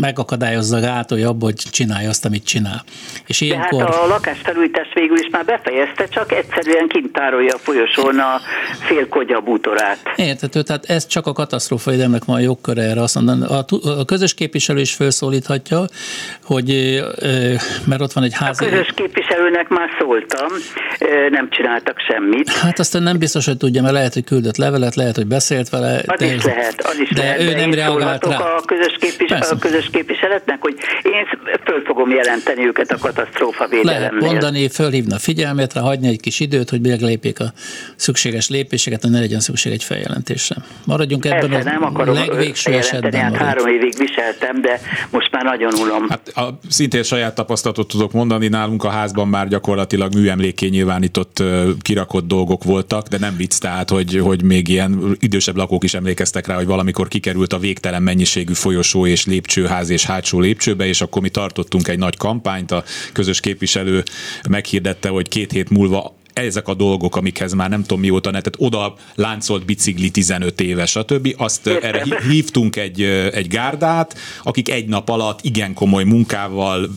megakadályozza, gátolja abból, hogy csinálja azt, amit csinál. És ilyenkor... hát a lakásfelújítás végül is már befejezte, csak egyszerűen kint tárolja a folyosón a félkodja bútorát. Értető, tehát ez csak a katasztrófa érdemnek van a jogköre erre. Azt mondani, a, a közös képviselő is felszólíthatja, hogy mert ott van egy ház. A közös képviselőnek már szóltam, nem csináltak semmit. Hát aztán nem biztos, hogy tudja, mert lehet, hogy küldött levelet, lehet, hogy beszélt vele. Az is lehet, az is de lehet. ő nem reagált rá. A közös, képvis, a közös képviseletnek, hogy én föl fogom jelenteni őket a katasztrófa védelemnél. Lehet mondani, fölhívna figyelmet rá, hagyni egy kis időt, hogy meglépjék a szükséges lépéseket, hogy ne legyen szükség egy feljelentésre. Maradjunk ebben Persze, a nem akarom legvégső esetben. Hát három évig viseltem, de most már nagyon ulom. Hát a, szintén saját tapasztalatot tudok mondani, nálunk a házban már gyakorlatilag műemléké nyilvánított kirakott dolgok voltak, de nem vicc, tehát hogy, hogy még ilyen idősebb lakók is emlékeztek emlékeztek rá, hogy valamikor kikerült a végtelen mennyiségű folyosó és lépcsőház és hátsó lépcsőbe, és akkor mi tartottunk egy nagy kampányt, a közös képviselő meghirdette, hogy két hét múlva ezek a dolgok, amikhez már nem tudom mióta, ne, tehát oda láncolt bicikli 15 éves, stb. Azt erre hívtunk egy, egy gárdát, akik egy nap alatt igen komoly munkával,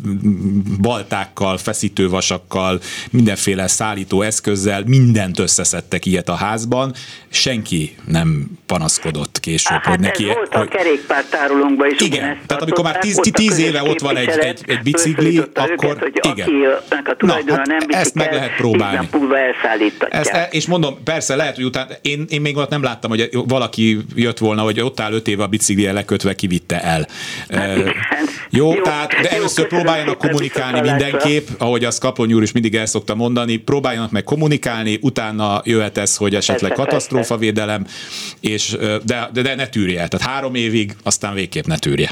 baltákkal, feszítővasakkal, mindenféle szállító eszközzel mindent összeszedtek ilyet a házban. Senki nem panaszkodott később, hát hogy neki... Ez volt a kerékpártárolónkban is. Igen, tehát amikor már tíz, tíz éve ott van egy, egy, egy bicikli, akkor őket, hogy igen. a tulajdona Na, hát nem ezt meg lehet próbálni múlva elszállítatják. Ezt, és mondom, persze lehet, hogy utána, én, én még ott nem láttam, hogy valaki jött volna, hogy ott áll öt éve a biciklije lekötve, kivitte el. Hát, uh, jó, jó, tehát, de jó, először próbáljanak kommunikálni mindenképp, ahogy azt Kaplony úr is mindig el szokta mondani, próbáljanak meg kommunikálni, utána jöhet ez, hogy esetleg katasztrófavédelem, és, de, de, de ne tűrje. Tehát három évig, aztán végképp ne tűrje.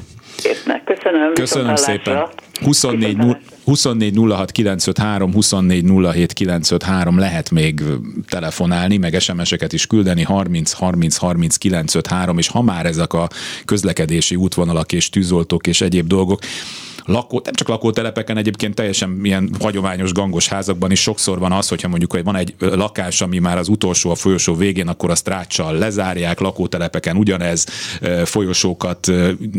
Köszönöm. Köszönöm szépen. 24, 24 06 953, 24 07 953 lehet még telefonálni, meg SMS-eket is küldeni, 30 30 30 953, és ha már ezek a közlekedési útvonalak és tűzoltók és egyéb dolgok, lakó, nem csak lakótelepeken, egyébként teljesen ilyen hagyományos gangos házakban is sokszor van az, hogyha mondjuk hogy van egy lakás, ami már az utolsó a folyosó végén, akkor azt ráccsal lezárják, lakótelepeken ugyanez, folyosókat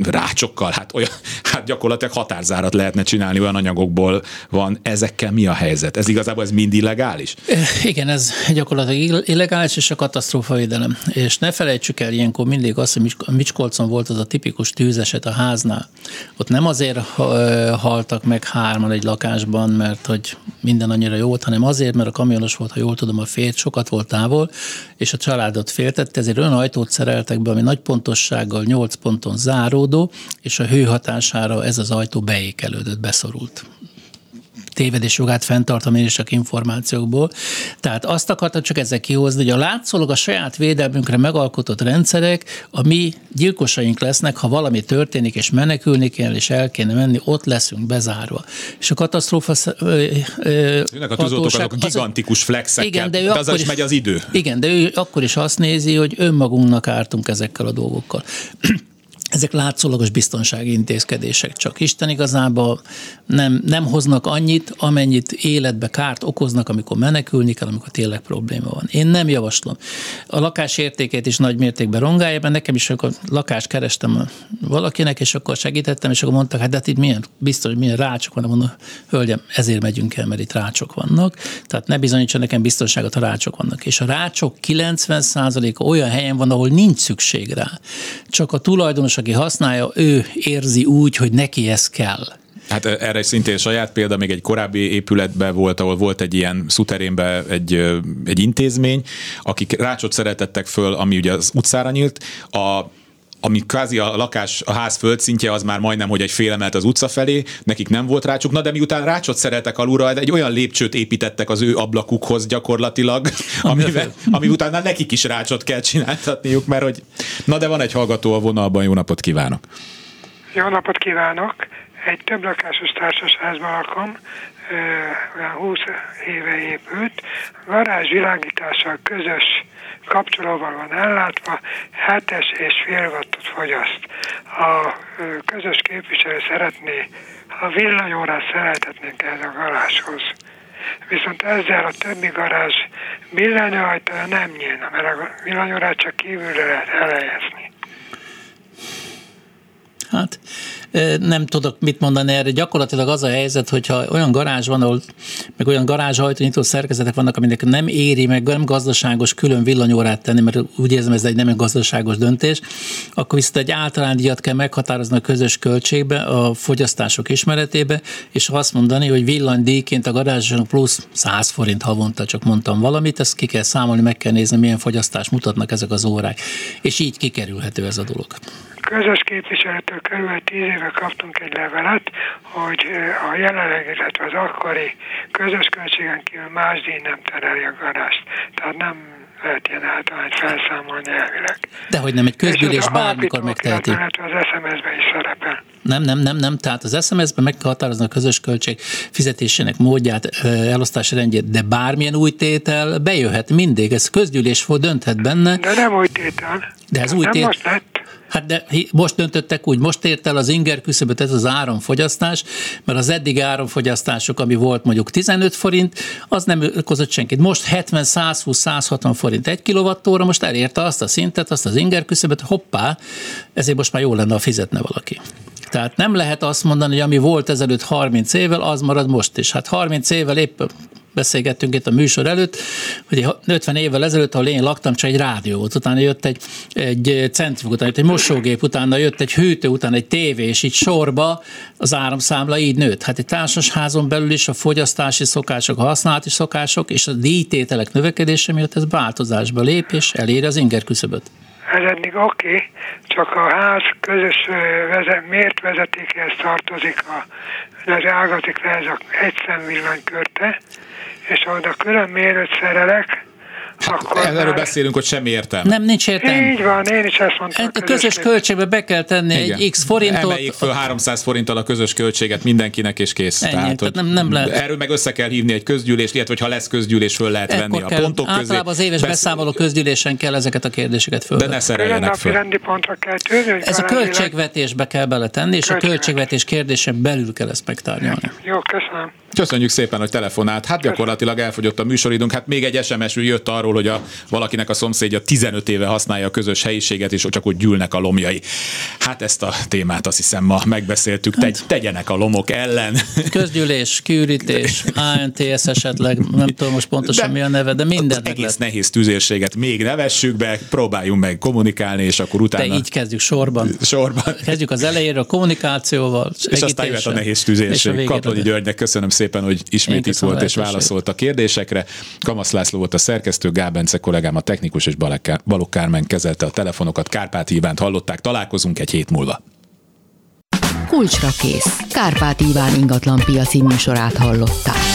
rácsokkal, hát, olyan, hát gyakorlatilag határzárat lehetne csinálni, olyan anyagokból van. Ezekkel mi a helyzet? Ez igazából ez mind illegális? Igen, ez gyakorlatilag illegális, és a katasztrófavédelem. És ne felejtsük el ilyenkor mindig azt, hogy Micskolcon volt az a tipikus tűzeset a háznál. Ott nem azért haltak meg hárman egy lakásban, mert hogy minden annyira jó volt, hanem azért, mert a kamionos volt, ha jól tudom, a férj sokat volt távol, és a családot féltette, ezért olyan ajtót szereltek be, ami nagy pontossággal 8 ponton záródó, és a hő hatására ez az ajtó beékelődött, beszorult tévedés jogát fenntartom én is csak információkból. Tehát azt akartam csak ezzel kihozni, hogy a látszólag a saját védelmünkre megalkotott rendszerek a mi gyilkosaink lesznek, ha valami történik, és menekülni kell, és el kéne menni, ott leszünk bezárva. És a katasztrófa... Jönnek a tűzoltók azok a gigantikus flexekkel, igen, de, ő de az is megy az idő. Igen, de ő akkor is azt nézi, hogy önmagunknak ártunk ezekkel a dolgokkal ezek látszólagos biztonsági intézkedések, csak Isten igazából nem, nem hoznak annyit, amennyit életbe kárt okoznak, amikor menekülni kell, amikor tényleg probléma van. Én nem javaslom. A lakás értékét is nagy mértékben rongálja, mert nekem is akkor lakást kerestem valakinek, és akkor segítettem, és akkor mondtak, hát de itt milyen, biztos, hogy milyen rácsok vannak, mondom, hölgyem, ezért megyünk el, mert itt rácsok vannak. Tehát ne bizonyítsa nekem biztonságot, ha rácsok vannak. És a rácsok 90%-a olyan helyen van, ahol nincs szükség rá. Csak a tulajdonos, aki használja, ő érzi úgy, hogy neki ez kell. Hát erre szintén saját példa, még egy korábbi épületben volt, ahol volt egy ilyen szuterénben egy, egy intézmény, akik rácsot szeretettek föl, ami ugye az utcára nyílt, a ami kvázi a lakás, a ház földszintje az már majdnem, hogy egy félemelt az utca felé, nekik nem volt rácsuk, na de miután rácsot szeretek alulra, egy olyan lépcsőt építettek az ő ablakukhoz gyakorlatilag, [LAUGHS] amivel, ami utána nekik is rácsot kell csináltatniuk, mert hogy na de van egy hallgató a vonalban, jó napot kívánok! Jó napot kívánok! Egy több lakásos társasházban lakom, 20 éve épült, garázs világítással közös kapcsolóval van ellátva, 7-es és fél wattot fogyaszt. A közös képviselő szeretné, a villanyórát szeretetnénk ehhez a garázshoz. Viszont ezzel a többi garázs villanyajtaja nem nyílna, mert a villanyórát csak kívülre lehet elejezni. Hát nem tudok mit mondani erre. Gyakorlatilag az a helyzet, hogyha olyan garázs van, ahol meg olyan garázsajtónyitó szerkezetek vannak, aminek nem éri meg, nem gazdaságos külön villanyórát tenni, mert úgy érzem, ez egy nem gazdaságos döntés, akkor viszont egy általán díjat kell meghatározni a közös költségbe, a fogyasztások ismeretébe, és azt mondani, hogy villanydíjként a garázson plusz 100 forint havonta, csak mondtam valamit, ezt ki kell számolni, meg kell nézni, milyen fogyasztást mutatnak ezek az órák. És így kikerülhető ez a dolog közös képviselőtől körülbelül tíz éve kaptunk egy levelet, hogy a jelenleg, illetve az akkori közös költségen kívül más díj nem tereli a garást. Tehát nem lehet ilyen általány felszámolni elvileg. De hogy nem egy közgyűlés bármikor megteheti. az SMS-ben is szerepel. Nem, nem, nem, nem. Tehát az SMS-ben meg kell határozni a közös költség fizetésének módját, elosztási rendjét, de bármilyen új tétel bejöhet mindig. Ez közgyűlés fog dönthet benne. De nem új tétel. De ez új nem tétel. most lett. Hát de most döntöttek úgy, most ért el az inger küszöböt ez az áramfogyasztás, mert az eddig áramfogyasztások, ami volt mondjuk 15 forint, az nem okozott senkit. Most 70, 120, 160 forint egy kilovattóra, most elérte azt a szintet, azt az inger küszöböt, hoppá, ezért most már jó lenne, ha fizetne valaki. Tehát nem lehet azt mondani, hogy ami volt ezelőtt 30 évvel, az marad most is. Hát 30 évvel épp beszélgettünk itt a műsor előtt, hogy 50 évvel ezelőtt, ahol én laktam, csak egy rádió volt, utána jött egy, egy centrifug, utána jött egy mosógép, utána jött egy hűtő, utána egy tévé, és így sorba az áramszámla így nőtt. Hát egy társasházon belül is a fogyasztási szokások, a használati szokások és a díjtételek növekedése miatt ez változásba lép, és eléri az inger küszöböt. Ez eddig oké, okay, csak a ház közös vezet, mért vezetékhez tartozik a, az ágazik le ez a egyszem villanykörte, és oda külön mérőt szerelek, akkor Erről már- beszélünk, hogy semmi értelme. Nem, nincs értelme. Így van, én is ezt mondtam. Hát a közös költségbe be kell tenni Igen. egy x forintot. Emeljék föl 300 forinttal a közös költséget mindenkinek, és kész. Ennyi, tehát hogy nem- nem lehet. Erről meg össze kell hívni egy közgyűlést, illetve ha lesz közgyűlés, föl lehet venni Ekkor a kell, pontok közé. általában az éves Besz- beszámoló közgyűlésen kell ezeket a kérdéseket De fölvenni. ne szereljenek föl. rendi pontra kell tűzni, Ez a költségvetésbe kell beletenni, és a Költségvetés. költségvetés kérdésen belül kell ezt megtárgyalni. Jó, köszönöm. Köszönjük szépen, hogy telefonált. Hát gyakorlatilag elfogyott a műsoridőnk. Hát még egy SMS jött arról, hogy a, valakinek a szomszédja 15 éve használja a közös helyiséget, és csak úgy gyűlnek a lomjai. Hát ezt a témát azt hiszem ma megbeszéltük. Tegy, tegyenek a lomok ellen. Közgyűlés, kiürítés, ANTS esetleg, nem tudom most pontosan De- mi a neve, de meg egész nehéz tüzérséget még ne vessük be, próbáljunk meg kommunikálni, és akkor De utána így kezdjük sorban. sorban. Kezdjük az elejére a kommunikációval, És aztán jöhet a nehéz tüzérség. Kaplonyi Györgynek köszönöm szépen, hogy ismét itt volt és válaszolt a kérdésekre. Kamasz László volt a szerkesztő, Gábence kollégám a technikus, és Balogh Kármen kezelte a telefonokat. Kárpát Ivánt hallották, találkozunk egy hét múlva. Kulcsra kész. Kárpát Iván ingatlan piaci műsorát hallották.